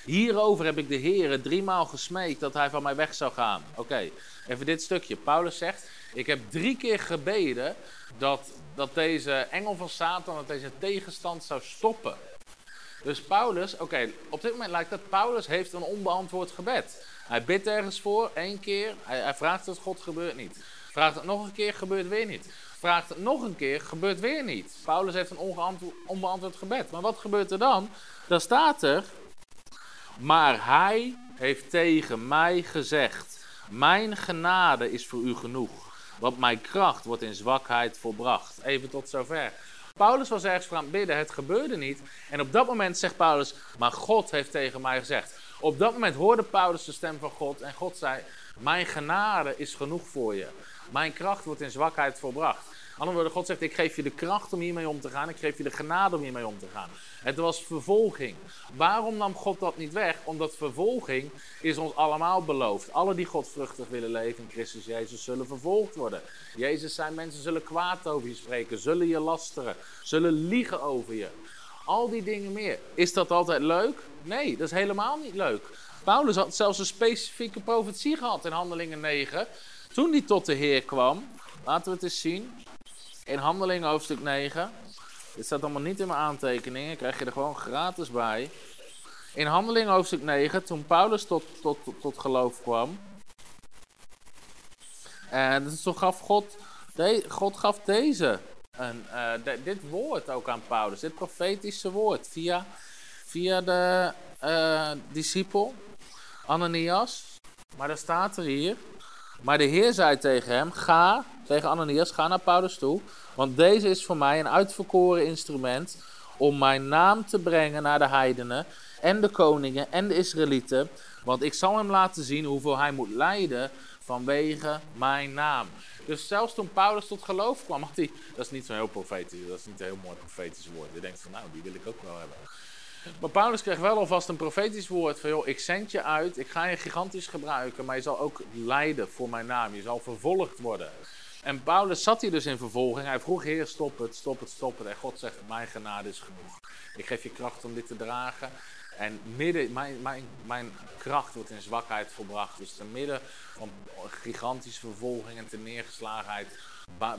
Hierover heb ik de Heer driemaal gesmeekt dat hij van mij weg zou gaan. Oké, even dit stukje. Paulus zegt, ik heb drie keer gebeden dat, dat deze engel van Satan, dat deze tegenstand zou stoppen. Dus Paulus, oké, op dit moment lijkt dat Paulus heeft een onbeantwoord gebed. Hij bidt ergens voor, één keer, hij, hij vraagt dat God gebeurt niet. Vraagt het nog een keer, gebeurt weer niet vraagt het nog een keer, gebeurt weer niet. Paulus heeft een onbeantwoord gebed. Maar wat gebeurt er dan? Dan staat er, maar hij heeft tegen mij gezegd, mijn genade is voor u genoeg, want mijn kracht wordt in zwakheid volbracht. Even tot zover. Paulus was ergens voor aan het bidden, het gebeurde niet. En op dat moment zegt Paulus, maar God heeft tegen mij gezegd. Op dat moment hoorde Paulus de stem van God en God zei, mijn genade is genoeg voor je. Mijn kracht wordt in zwakheid volbracht. Andere woorden, God zegt, ik geef je de kracht om hiermee om te gaan. Ik geef je de genade om hiermee om te gaan. Het was vervolging. Waarom nam God dat niet weg? Omdat vervolging is ons allemaal beloofd. Alle die godvruchtig willen leven in Christus Jezus zullen vervolgd worden. Jezus zei, mensen zullen kwaad over je spreken, zullen je lasteren, zullen liegen over je. Al die dingen meer. Is dat altijd leuk? Nee, dat is helemaal niet leuk. Paulus had zelfs een specifieke profetie gehad in Handelingen 9. Toen hij tot de Heer kwam, laten we het eens zien. In Handelingen hoofdstuk 9. Dit staat allemaal niet in mijn aantekeningen, krijg je er gewoon gratis bij. In Handelingen hoofdstuk 9, toen Paulus tot, tot, tot, geloof kwam. En dus toen gaf God, God gaf deze, een, uh, dit woord ook aan Paulus. Dit profetische woord via, via de uh, discipel Ananias. Maar daar staat er hier. Maar de Heer zei tegen hem: Ga, tegen Ananias, ga naar Paulus toe. Want deze is voor mij een uitverkoren instrument om mijn naam te brengen naar de heidenen en de koningen en de Israëlieten. Want ik zal hem laten zien hoeveel hij moet lijden vanwege mijn naam. Dus zelfs toen Paulus tot geloof kwam, had hij. Dat is niet zo'n heel profetisch, dat is niet een heel mooi profetisch woord. Je denkt van, nou, die wil ik ook wel hebben. Maar Paulus kreeg wel alvast een profetisch woord van, joh, ik zend je uit, ik ga je gigantisch gebruiken, maar je zal ook lijden voor mijn naam. Je zal vervolgd worden. En Paulus zat hier dus in vervolging. Hij vroeg, Heer, stop het, stop het, stop het. En God zegt, mijn genade is genoeg. Ik geef je kracht om dit te dragen. En midden, mijn, mijn, mijn kracht wordt in zwakheid volbracht. Dus te midden van gigantische vervolging en te neergeslagenheid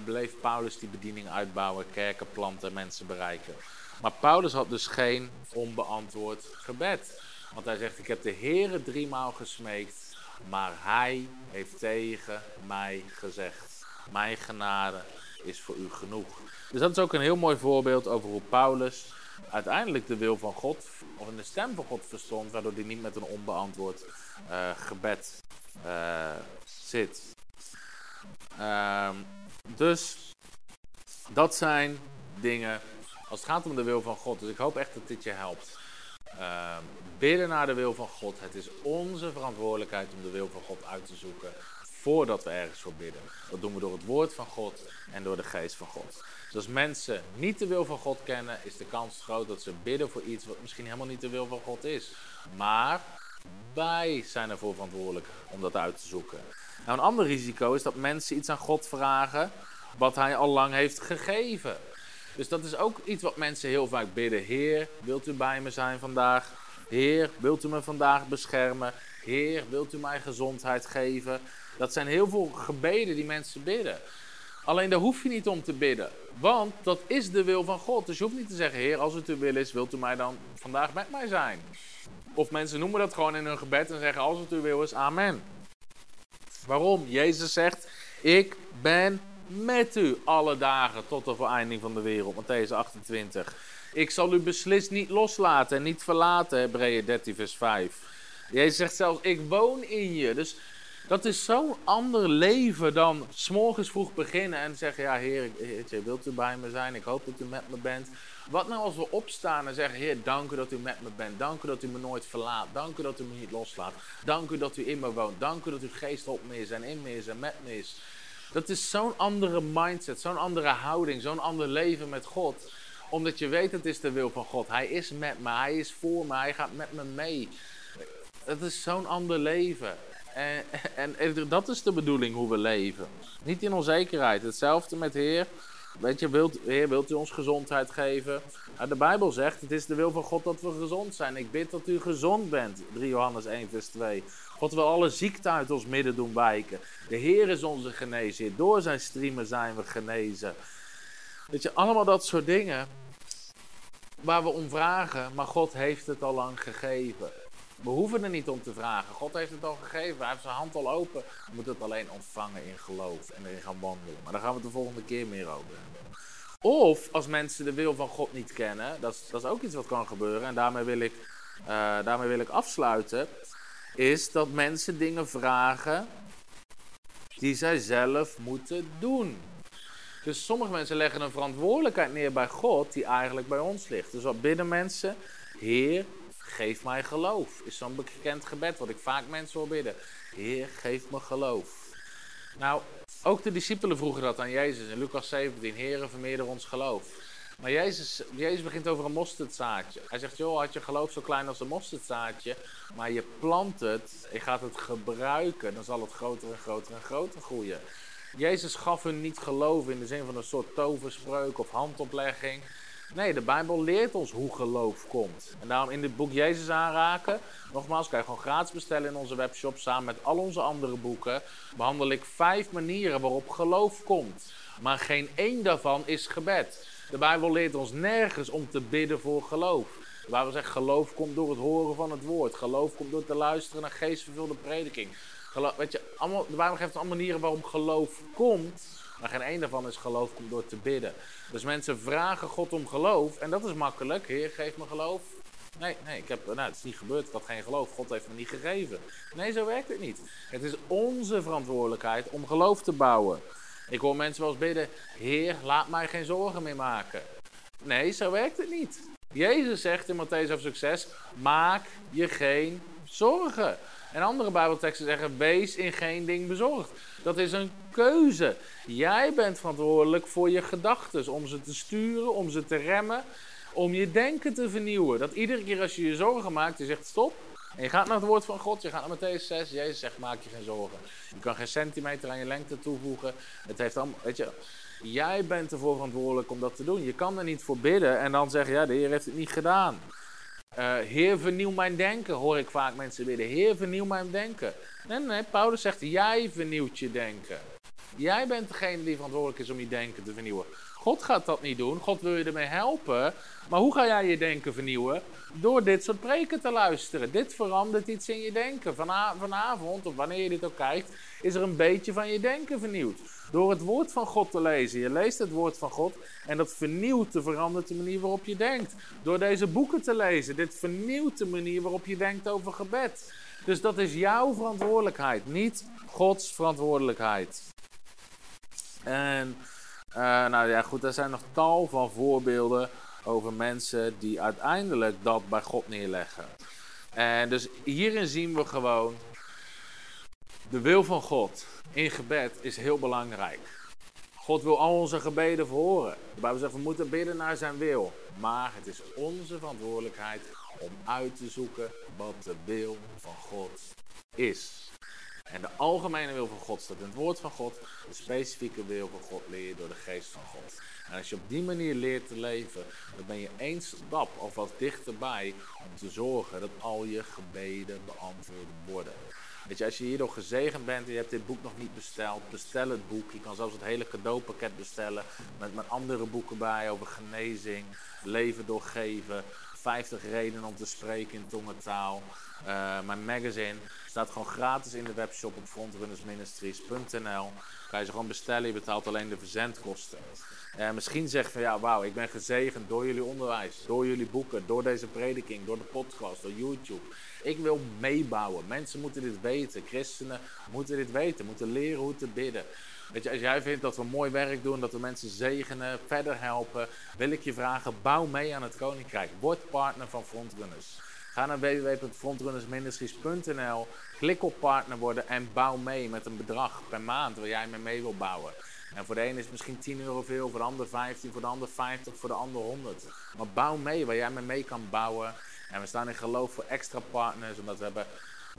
bleef Paulus die bediening uitbouwen, kerken planten, mensen bereiken. Maar Paulus had dus geen onbeantwoord gebed. Want hij zegt, ik heb de Heere driemaal gesmeekt, maar hij heeft tegen mij gezegd. Mijn genade is voor u genoeg. Dus dat is ook een heel mooi voorbeeld over hoe Paulus uiteindelijk de wil van God, of de stem van God verstond, waardoor hij niet met een onbeantwoord uh, gebed uh, zit. Uh, dus dat zijn dingen als het gaat om de wil van God. Dus ik hoop echt dat dit je helpt. Uh, bidden naar de wil van God. Het is onze verantwoordelijkheid om de wil van God uit te zoeken voordat we ergens voor bidden. Dat doen we door het woord van God en door de geest van God. Dus als mensen niet de wil van God kennen, is de kans groot dat ze bidden voor iets wat misschien helemaal niet de wil van God is. Maar wij zijn ervoor verantwoordelijk om dat uit te zoeken. Nou, een ander risico is dat mensen iets aan God vragen wat hij al lang heeft gegeven. Dus dat is ook iets wat mensen heel vaak bidden. Heer, wilt u bij me zijn vandaag? Heer, wilt u me vandaag beschermen? Heer, wilt u mij gezondheid geven? Dat zijn heel veel gebeden die mensen bidden. Alleen daar hoef je niet om te bidden. Want dat is de wil van God. Dus je hoeft niet te zeggen, Heer, als het uw wil is, wilt u mij dan vandaag met mij zijn? Of mensen noemen dat gewoon in hun gebed en zeggen, als het uw wil is, amen. Waarom? Jezus zegt, ik ben met u alle dagen tot de voleinding van de wereld. Matthäus 28. Ik zal u beslist niet loslaten en niet verlaten, Hebreeën 13 vers 5. Jezus zegt zelfs, ik woon in je. Dus dat is zo'n ander leven dan s'morgens vroeg beginnen en zeggen, ja heer, wilt u bij me zijn? Ik hoop dat u met me bent. Wat nou als we opstaan en zeggen, Heer, dank u dat u met me bent. Dank u dat u me nooit verlaat. Dank u dat u me niet loslaat. Dank u dat u in me woont. Dank u dat uw geest op me is en in me is en met me is. Dat is zo'n andere mindset, zo'n andere houding, zo'n ander leven met God. Omdat je weet, het is de wil van God. Hij is met me, hij is voor me, hij gaat met me mee. Het is zo'n ander leven. En, en, dat is de bedoeling hoe we leven. Niet in onzekerheid. Hetzelfde met Heer. Weet je, wilt, Heer, wilt u ons gezondheid geven? De Bijbel zegt, het is de wil van God dat we gezond zijn. Ik bid dat u gezond bent. 3 Johannes 1 vers 2. God wil alle ziekte uit ons midden doen wijken. De Heer is onze genezer. Door zijn streamen zijn we genezen. Weet je, allemaal dat soort dingen waar we om vragen, maar God heeft het al lang gegeven. We hoeven er niet om te vragen. God heeft het al gegeven. Hij heeft zijn hand al open. We moeten het alleen ontvangen in geloof en erin gaan wandelen. Maar daar gaan we het de volgende keer meer over hebben. Of als mensen de wil van God niet kennen, dat is, dat is ook iets wat kan gebeuren. En daarmee wil ik, uh, daarmee wil ik afsluiten. Is dat mensen dingen vragen die zij zelf moeten doen. Dus sommige mensen leggen een verantwoordelijkheid neer bij God die eigenlijk bij ons ligt. Dus wat bidden mensen? Heer, geef mij geloof. Is zo'n bekend gebed wat ik vaak mensen wil bidden. Heer, geef me geloof. Nou, ook de discipelen vroegen dat aan Jezus in Lucas 17. Heer, vermeerder ons geloof. Maar Jezus, Jezus begint over een mosterdzaadje. Hij zegt, joh, had je geloof zo klein als een mosterdzaadje, maar je plant het, je gaat het gebruiken, dan zal het groter en groter en groter groeien. Jezus gaf hun niet geloof in de zin van een soort toverspreuk of handoplegging. Nee, de Bijbel leert ons hoe geloof komt. En daarom in dit boek Jezus aanraken, nogmaals, kan je gewoon gratis bestellen in onze webshop. Samen met al onze andere boeken behandel ik vijf manieren waarop geloof komt. Maar geen één daarvan is gebed. De Bijbel leert ons nergens om te bidden voor geloof. De Bijbel zegt geloof komt door het horen van het woord. Geloof komt door te luisteren naar geestvervulde prediking. Weet je, allemaal, de Bijbel geeft allemaal manieren waarop geloof komt. Maar geen één daarvan is geloof komt door te bidden. Dus mensen vragen God om geloof. En dat is makkelijk. Heer, geef me geloof. Nee, nee, ik heb, nou, het is niet gebeurd. Ik had geen geloof. God heeft me niet gegeven. Nee, zo werkt het niet. Het is onze verantwoordelijkheid om geloof te bouwen. Ik hoor mensen wel eens bidden: Heer, laat mij geen zorgen meer maken. Nee, zo werkt het niet. Jezus zegt in Matthäus succes: maak je geen zorgen. En andere Bijbelteksten zeggen: wees in geen ding bezorgd. Dat is een keuze. Jij bent verantwoordelijk voor je gedachten, om ze te sturen, om ze te remmen, om je denken te vernieuwen. Dat iedere keer als je je zorgen maakt, je zegt stop. En je gaat naar het woord van God, je gaat naar Matthäus 6. Jezus zegt: maak je geen zorgen. Je kan geen centimeter aan je lengte toevoegen. Het heeft allemaal, weet je, jij bent ervoor verantwoordelijk om dat te doen. Je kan er niet voor bidden en dan zeggen: ja, de Heer heeft het niet gedaan. Uh, Heer, vernieuw mijn denken, hoor ik vaak mensen bidden. Heer, vernieuw mijn denken. Nee, nee, Paulus zegt, jij vernieuwt je denken. Jij bent degene die verantwoordelijk is om je denken te vernieuwen. God gaat dat niet doen. God wil je ermee helpen. Maar hoe ga jij je denken vernieuwen? Door dit soort preken te luisteren. Dit verandert iets in je denken. vanavond, of wanneer je dit ook kijkt, is er een beetje van je denken vernieuwd. Door het woord van God te lezen. Je leest het woord van God en dat vernieuwt de verandert de manier waarop je denkt. Door deze boeken te lezen. Dit vernieuwt de manier waarop je denkt over gebed. Dus dat is jouw verantwoordelijkheid, niet Gods verantwoordelijkheid. En uh, nou ja, goed, er zijn nog tal van voorbeelden over mensen die uiteindelijk dat bij God neerleggen. En dus hierin zien we gewoon De wil van God in gebed is heel belangrijk. God wil al onze gebeden verhoren. De Bijbel zegt we moeten bidden naar zijn wil. Maar het is onze verantwoordelijkheid om uit te zoeken wat de wil van God is. En de algemene wil van God staat in het woord van God. De specifieke wil van God leer je door de geest van God. En als je op die manier leert te leven, dan ben je één stap of wat dichterbij om te zorgen dat al je gebeden beantwoord worden. Als je hierdoor gezegend bent en je hebt dit boek nog niet besteld, bestel het boek. Je kan zelfs het hele cadeaupakket bestellen met, met andere boeken bij over genezing, leven doorgeven, 50 redenen om te spreken in tongentaal. Uh, mijn magazine staat gewoon gratis in de webshop op frontrunnersministries.nl. Kan je ze gewoon bestellen, je betaalt alleen de verzendkosten. Uh, misschien zeg van ja, wauw, ik ben gezegend door jullie onderwijs, door jullie boeken, door deze prediking, door de podcast, door YouTube. Ik wil meebouwen. Mensen moeten dit weten. Christenen moeten dit weten, moeten leren hoe te bidden. Weet je, als jij vindt dat we mooi werk doen, dat we mensen zegenen, verder helpen, wil ik je vragen, bouw mee aan het Koninkrijk. Word partner van Frontrunners. Ga naar www.frontrunnersministries.nl, klik op partner worden en bouw mee met een bedrag per maand waar jij mee mee wil bouwen. En voor de ene is het misschien 10 euro veel, voor de ander 15, voor de ander 50, voor de ander 100. Maar bouw mee waar jij mee mee kan bouwen. En we staan in geloof voor extra partners, omdat we hebben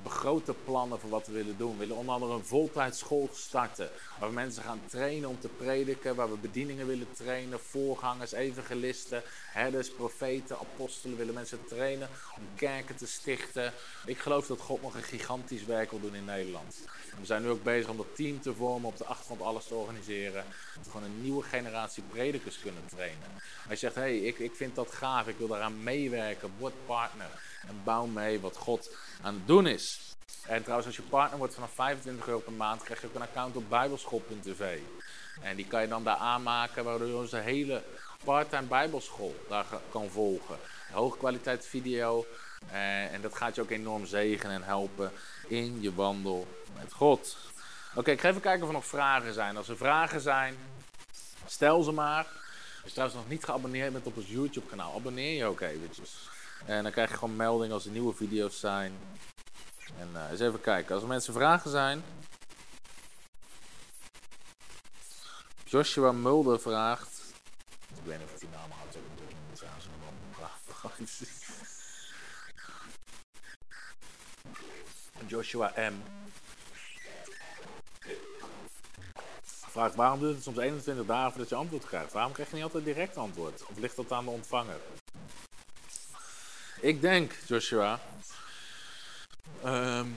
begrote plannen voor wat we willen doen. We willen onder andere een voltijdschool starten. Waar we mensen gaan trainen om te prediken. Waar we bedieningen willen trainen. Voorgangers, evangelisten, herders, profeten, apostelen. willen mensen trainen om kerken te stichten. Ik geloof dat God nog een gigantisch werk wil doen in Nederland. we zijn nu ook bezig om dat team te vormen. Op de achtergrond alles te organiseren. Dat we gewoon een nieuwe generatie predikers kunnen trainen. Je zegt, hé, hey, ik, ik vind dat gaaf. Ik wil daaraan meewerken. Word partner. En bouw mee wat God aan het doen is. En trouwens, als je partner wordt vanaf 25 euro per maand, krijg je ook een account op bijbelschool.tv. En die kan je dan daar aanmaken, waardoor je onze hele parttime bijbelschool daar kan volgen. Hoge kwaliteit video. Eh, en dat gaat je ook enorm zegenen en helpen in je wandel met God. Oké, ik ga even kijken of er nog vragen zijn. Als er vragen zijn, stel ze maar. Als je trouwens nog niet geabonneerd bent op ons YouTube kanaal, abonneer je ook eventjes. En dan krijg je gewoon melding als er nieuwe video's zijn. En uh, eens even kijken. Als er mensen vragen zijn. Joshua Mulder vraagt. Ik weet niet of die naam had. Joshua M. Vraagt waarom duurt het soms 21 dagen voordat je antwoord krijgt? Waarom krijg je niet altijd direct antwoord? Of ligt dat aan de ontvanger? Ik denk, Joshua. Um,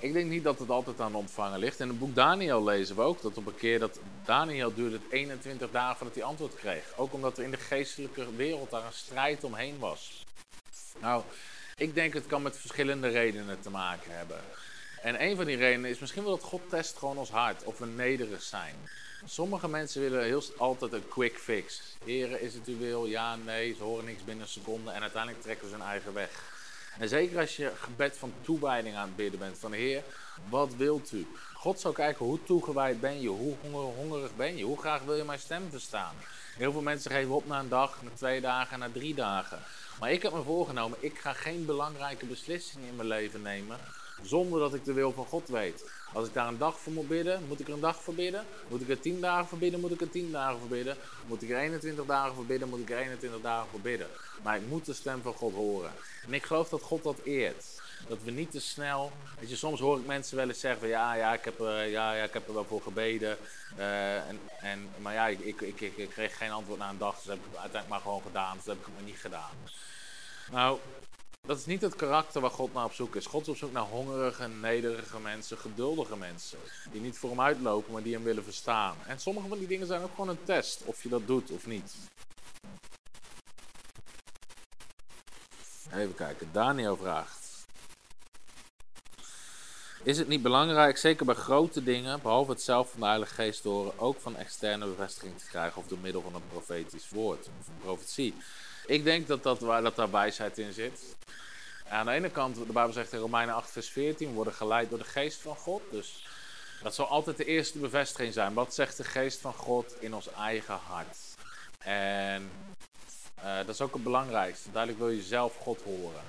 ik denk niet dat het altijd aan ontvangen ligt. In het boek Daniel lezen we ook dat op een keer dat Daniel duurde het 21 dagen voordat hij antwoord kreeg. Ook omdat er in de geestelijke wereld daar een strijd omheen was. Nou, ik denk het kan met verschillende redenen te maken hebben. En een van die redenen is misschien wel dat God test gewoon ons hart, of we nederig zijn. Sommige mensen willen heel, altijd een quick fix. Heren, is het wil? Ja, nee. Ze horen niks binnen een seconde en uiteindelijk trekken ze hun eigen weg. En zeker als je gebed van toewijding aan het bidden bent. Van Heer, wat wilt u? God zou kijken hoe toegewijd ben je, hoe hongerig ben je, hoe graag wil je mijn stem verstaan. Heel veel mensen geven op na een dag, na twee dagen, na drie dagen. Maar ik heb me voorgenomen, ik ga geen belangrijke beslissingen in mijn leven nemen zonder dat ik de wil van God weet. Als ik daar een dag voor moet bidden, moet ik er een dag voor bidden. Moet ik er tien dagen voor bidden, moet ik er tien dagen voor bidden. Moet ik er 21 dagen voor bidden, moet ik er 21 dagen voor bidden. Maar ik moet de stem van God horen. En ik geloof dat God dat eert. Dat we niet te snel. Weet je, soms hoor ik mensen wel eens zeggen: ja, ja, ik heb, uh, ja, ja, ik heb er wel voor gebeden. Uh, en, en, maar ja, ik, ik, ik, ik, kreeg geen antwoord na een dag. Dus heb ik uiteindelijk maar gewoon gedaan. Dus heb ik het maar niet gedaan. Nou, dat is niet het karakter waar God naar op zoek is. God is op zoek naar hongerige, nederige mensen, geduldige mensen. Die niet voor hem uitlopen, maar die hem willen verstaan. En sommige van die dingen zijn ook gewoon een test, of je dat doet of niet. Even kijken, Daniel vraagt. Is het niet belangrijk, zeker bij grote dingen, behalve het zelf van de Heilige Geest horen, ook van externe bevestiging te krijgen of door middel van een profetisch woord of een profetie? Ik denk dat, dat, dat daar wijsheid in zit. Aan de ene kant, de Bijbel zegt in Romeinen 8, vers 14, we worden geleid door de geest van God. Dus dat zal altijd de eerste bevestiging zijn. Wat zegt de geest van God in ons eigen hart? En uh, dat is ook het belangrijkste. Duidelijk wil je zelf God horen.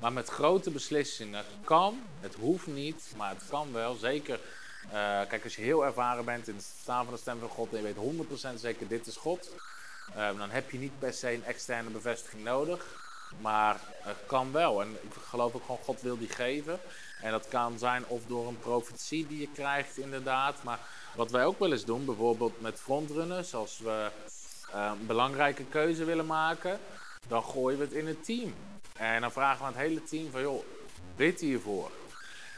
Maar met grote beslissingen kan, het hoeft niet, maar het kan wel. Zeker, uh, kijk, als je heel ervaren bent in het staan van de stem van God en je weet 100% zeker dit is God, uh, dan heb je niet per se een externe bevestiging nodig. Maar het kan wel. En ik geloof ook gewoon, God wil die geven. En dat kan zijn of door een profetie die je krijgt, inderdaad. Maar wat wij ook wel eens doen, bijvoorbeeld met frontrunners, als we uh, een belangrijke keuze willen maken, dan gooien we het in het team. En dan vragen we aan het hele team van, joh, bid hiervoor.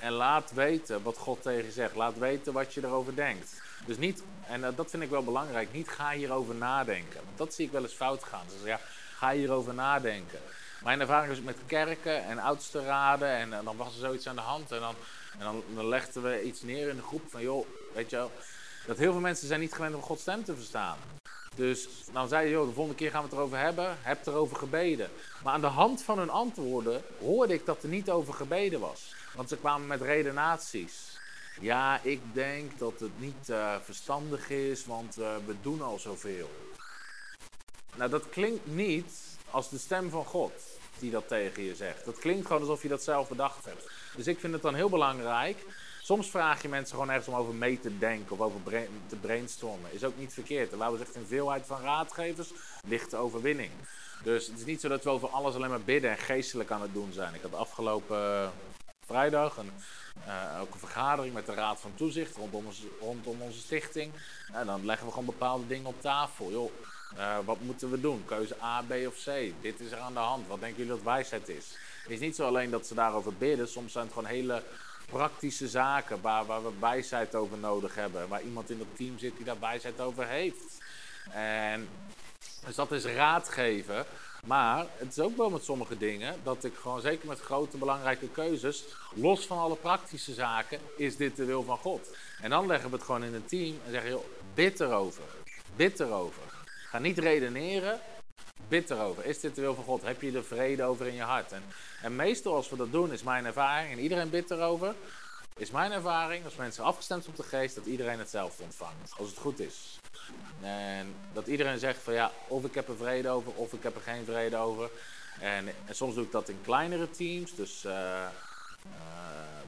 En laat weten wat God tegen je zegt. Laat weten wat je erover denkt. Dus niet, en uh, dat vind ik wel belangrijk, niet ga hierover nadenken. Dat zie ik wel eens fout gaan. Dus ja, ga hierover nadenken. Mijn ervaring is met kerken en oudste raden en, en dan was er zoiets aan de hand. En, dan, en dan, dan legden we iets neer in de groep van, joh, weet je wel, dat heel veel mensen zijn niet gewend om Gods stem te verstaan. Dus nou zei je, joh, de volgende keer gaan we het erover hebben. Heb erover gebeden. Maar aan de hand van hun antwoorden hoorde ik dat er niet over gebeden was. Want ze kwamen met redenaties. Ja, ik denk dat het niet uh, verstandig is, want uh, we doen al zoveel. Nou, dat klinkt niet als de stem van God die dat tegen je zegt. Dat klinkt gewoon alsof je dat zelf bedacht hebt. Dus ik vind het dan heel belangrijk. Soms vraag je mensen gewoon ergens om over mee te denken of over te brainstormen. Is ook niet verkeerd. En laten we zeggen, in veelheid van raadgevers ligt de overwinning. Dus het is niet zo dat we over alles alleen maar bidden en geestelijk aan het doen zijn. Ik had afgelopen uh, vrijdag een, uh, ook een vergadering met de Raad van Toezicht rondom, onze, rondom onze stichting. En dan leggen we gewoon bepaalde dingen op tafel. Joh, uh, wat moeten we doen? Keuze A, B of C. Dit is er aan de hand. Wat denken jullie dat wijsheid is? Het is niet zo alleen dat ze daarover bidden. Soms zijn het gewoon hele praktische zaken waar, waar we wijsheid over nodig hebben. Waar iemand in het team zit die daar wijsheid over heeft. En, dus dat is raad geven. Maar het is ook wel met sommige dingen dat ik gewoon, zeker met grote belangrijke keuzes, los van alle praktische zaken, is dit de wil van God. En dan leggen we het gewoon in een team en zeggen, joh, bid erover. Bid erover. Ga niet redeneren, bid erover. Is dit de wil van God? Heb je er vrede over in je hart? En, en meestal als we dat doen, is mijn ervaring, en iedereen bidt erover, is mijn ervaring, als mensen afgestemd op de geest, dat iedereen hetzelfde ontvangt. Als het goed is. En dat iedereen zegt van ja, of ik heb er vrede over, of ik heb er geen vrede over. En, soms doe ik dat in kleinere teams, dus uh, uh,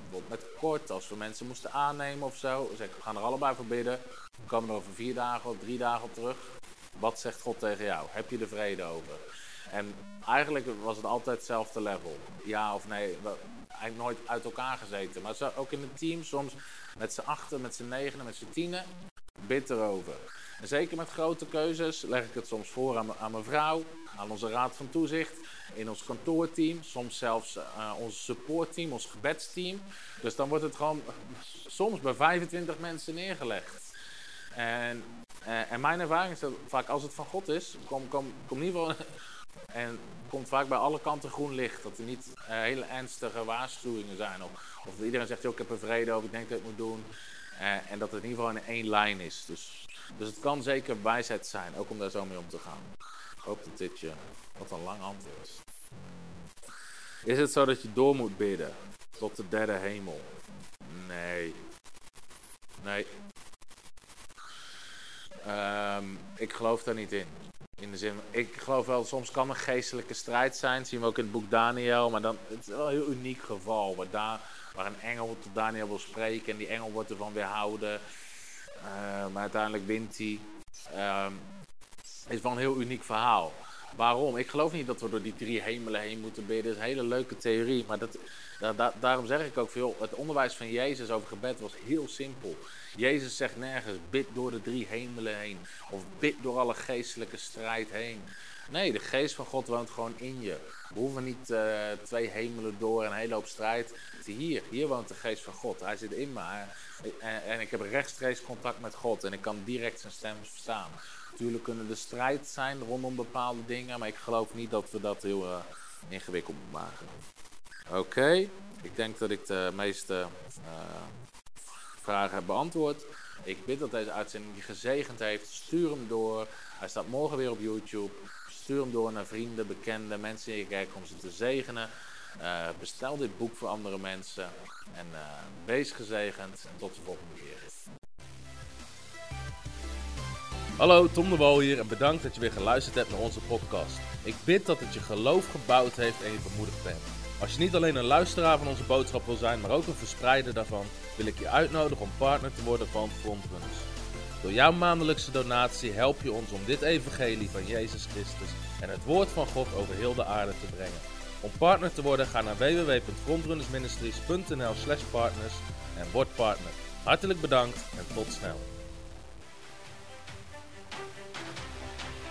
bijvoorbeeld met kort, als we mensen moesten aannemen of zo. Zeg we gaan er allebei voor bidden. We komen er over vier dagen of drie dagen op terug. Wat zegt God tegen jou? Heb je er vrede over? En eigenlijk was het altijd hetzelfde level. Ja of nee, eigenlijk nooit uit elkaar gezeten. Maar zo, ook in een team, soms met z'n achten, met z'n negenen, met z'n tienen, bid erover. En zeker met grote keuzes leg ik het soms voor aan, aan mijn vrouw, aan onze raad van toezicht, in ons kantoorteam, soms zelfs uh, ons supportteam, ons gebedsteam. Dus dan wordt het gewoon soms bij 25 mensen neergelegd. En, uh, en mijn ervaring is dat vaak als het van God is, kom, kom, kom in ieder geval en komt vaak bij alle kanten groen licht. Dat er niet uh, hele ernstige waarschuwingen zijn. Of, of iedereen zegt, ik heb er vrede over, ik denk dat ik moet doen. Uh, en dat het in ieder geval in één lijn is. Dus, dus het kan zeker wijsheid zijn, ook om daar zo mee om te gaan. Ik hoop dat dit je wat een lang antwoord is. Is het zo dat je door moet bidden tot de derde hemel? Nee. Nee. Um, ik geloof daar niet in. In de zin, ik geloof wel, soms kan een geestelijke strijd zijn. Dat zien we ook in het boek Daniel. Maar dan, het is wel een heel uniek geval. Waar, da, waar een engel tot Daniel wil spreken. En die engel wordt ervan weerhouden. Uh, maar uiteindelijk wint hij. Uh, is wel een heel uniek verhaal. Waarom? Ik geloof niet dat we door die drie hemelen heen moeten bidden. Dat is een hele leuke theorie. Maar dat, da, da, daarom zeg ik ook veel. Het onderwijs van Jezus over gebed was heel simpel. Jezus zegt nergens bid door de drie hemelen heen. Of bid door alle geestelijke strijd heen. Nee, de geest van God woont gewoon in je. We hoeven niet uh, twee hemelen door en een hele hoop strijd. Hier, hier woont de geest van God. Hij zit in me. En, en ik heb rechtstreeks contact met God. En ik kan direct zijn stem verstaan. Natuurlijk kunnen er strijd zijn rondom bepaalde dingen. Maar ik geloof niet dat we dat heel uh, ingewikkeld moeten maken. Oké, ik denk dat ik de meeste uh, vragen heb beantwoord. Ik bid dat deze uitzending die gezegend heeft. Stuur hem door. Hij staat morgen weer op YouTube. Stuur hem door naar vrienden, bekenden, mensen in je kerk om ze te zegenen. Uh, bestel dit boek voor andere mensen. En wees gezegend. En tot de volgende keer. Hallo, Tom de Wol hier en bedankt dat je weer geluisterd hebt naar onze podcast. Ik bid dat het je geloof gebouwd heeft en je bemoedigd bent. Als je niet alleen een luisteraar van onze boodschap wil zijn, maar ook een verspreider daarvan, wil ik je uitnodigen om partner te worden van Frontrunners. Door jouw maandelijkse donatie help je ons om dit evangelie van Jezus Christus en het woord van God over heel de aarde te brengen. Om partner te worden, ga naar www.frontrunnersministries.nl slash partners en word partner. Hartelijk bedankt en tot snel.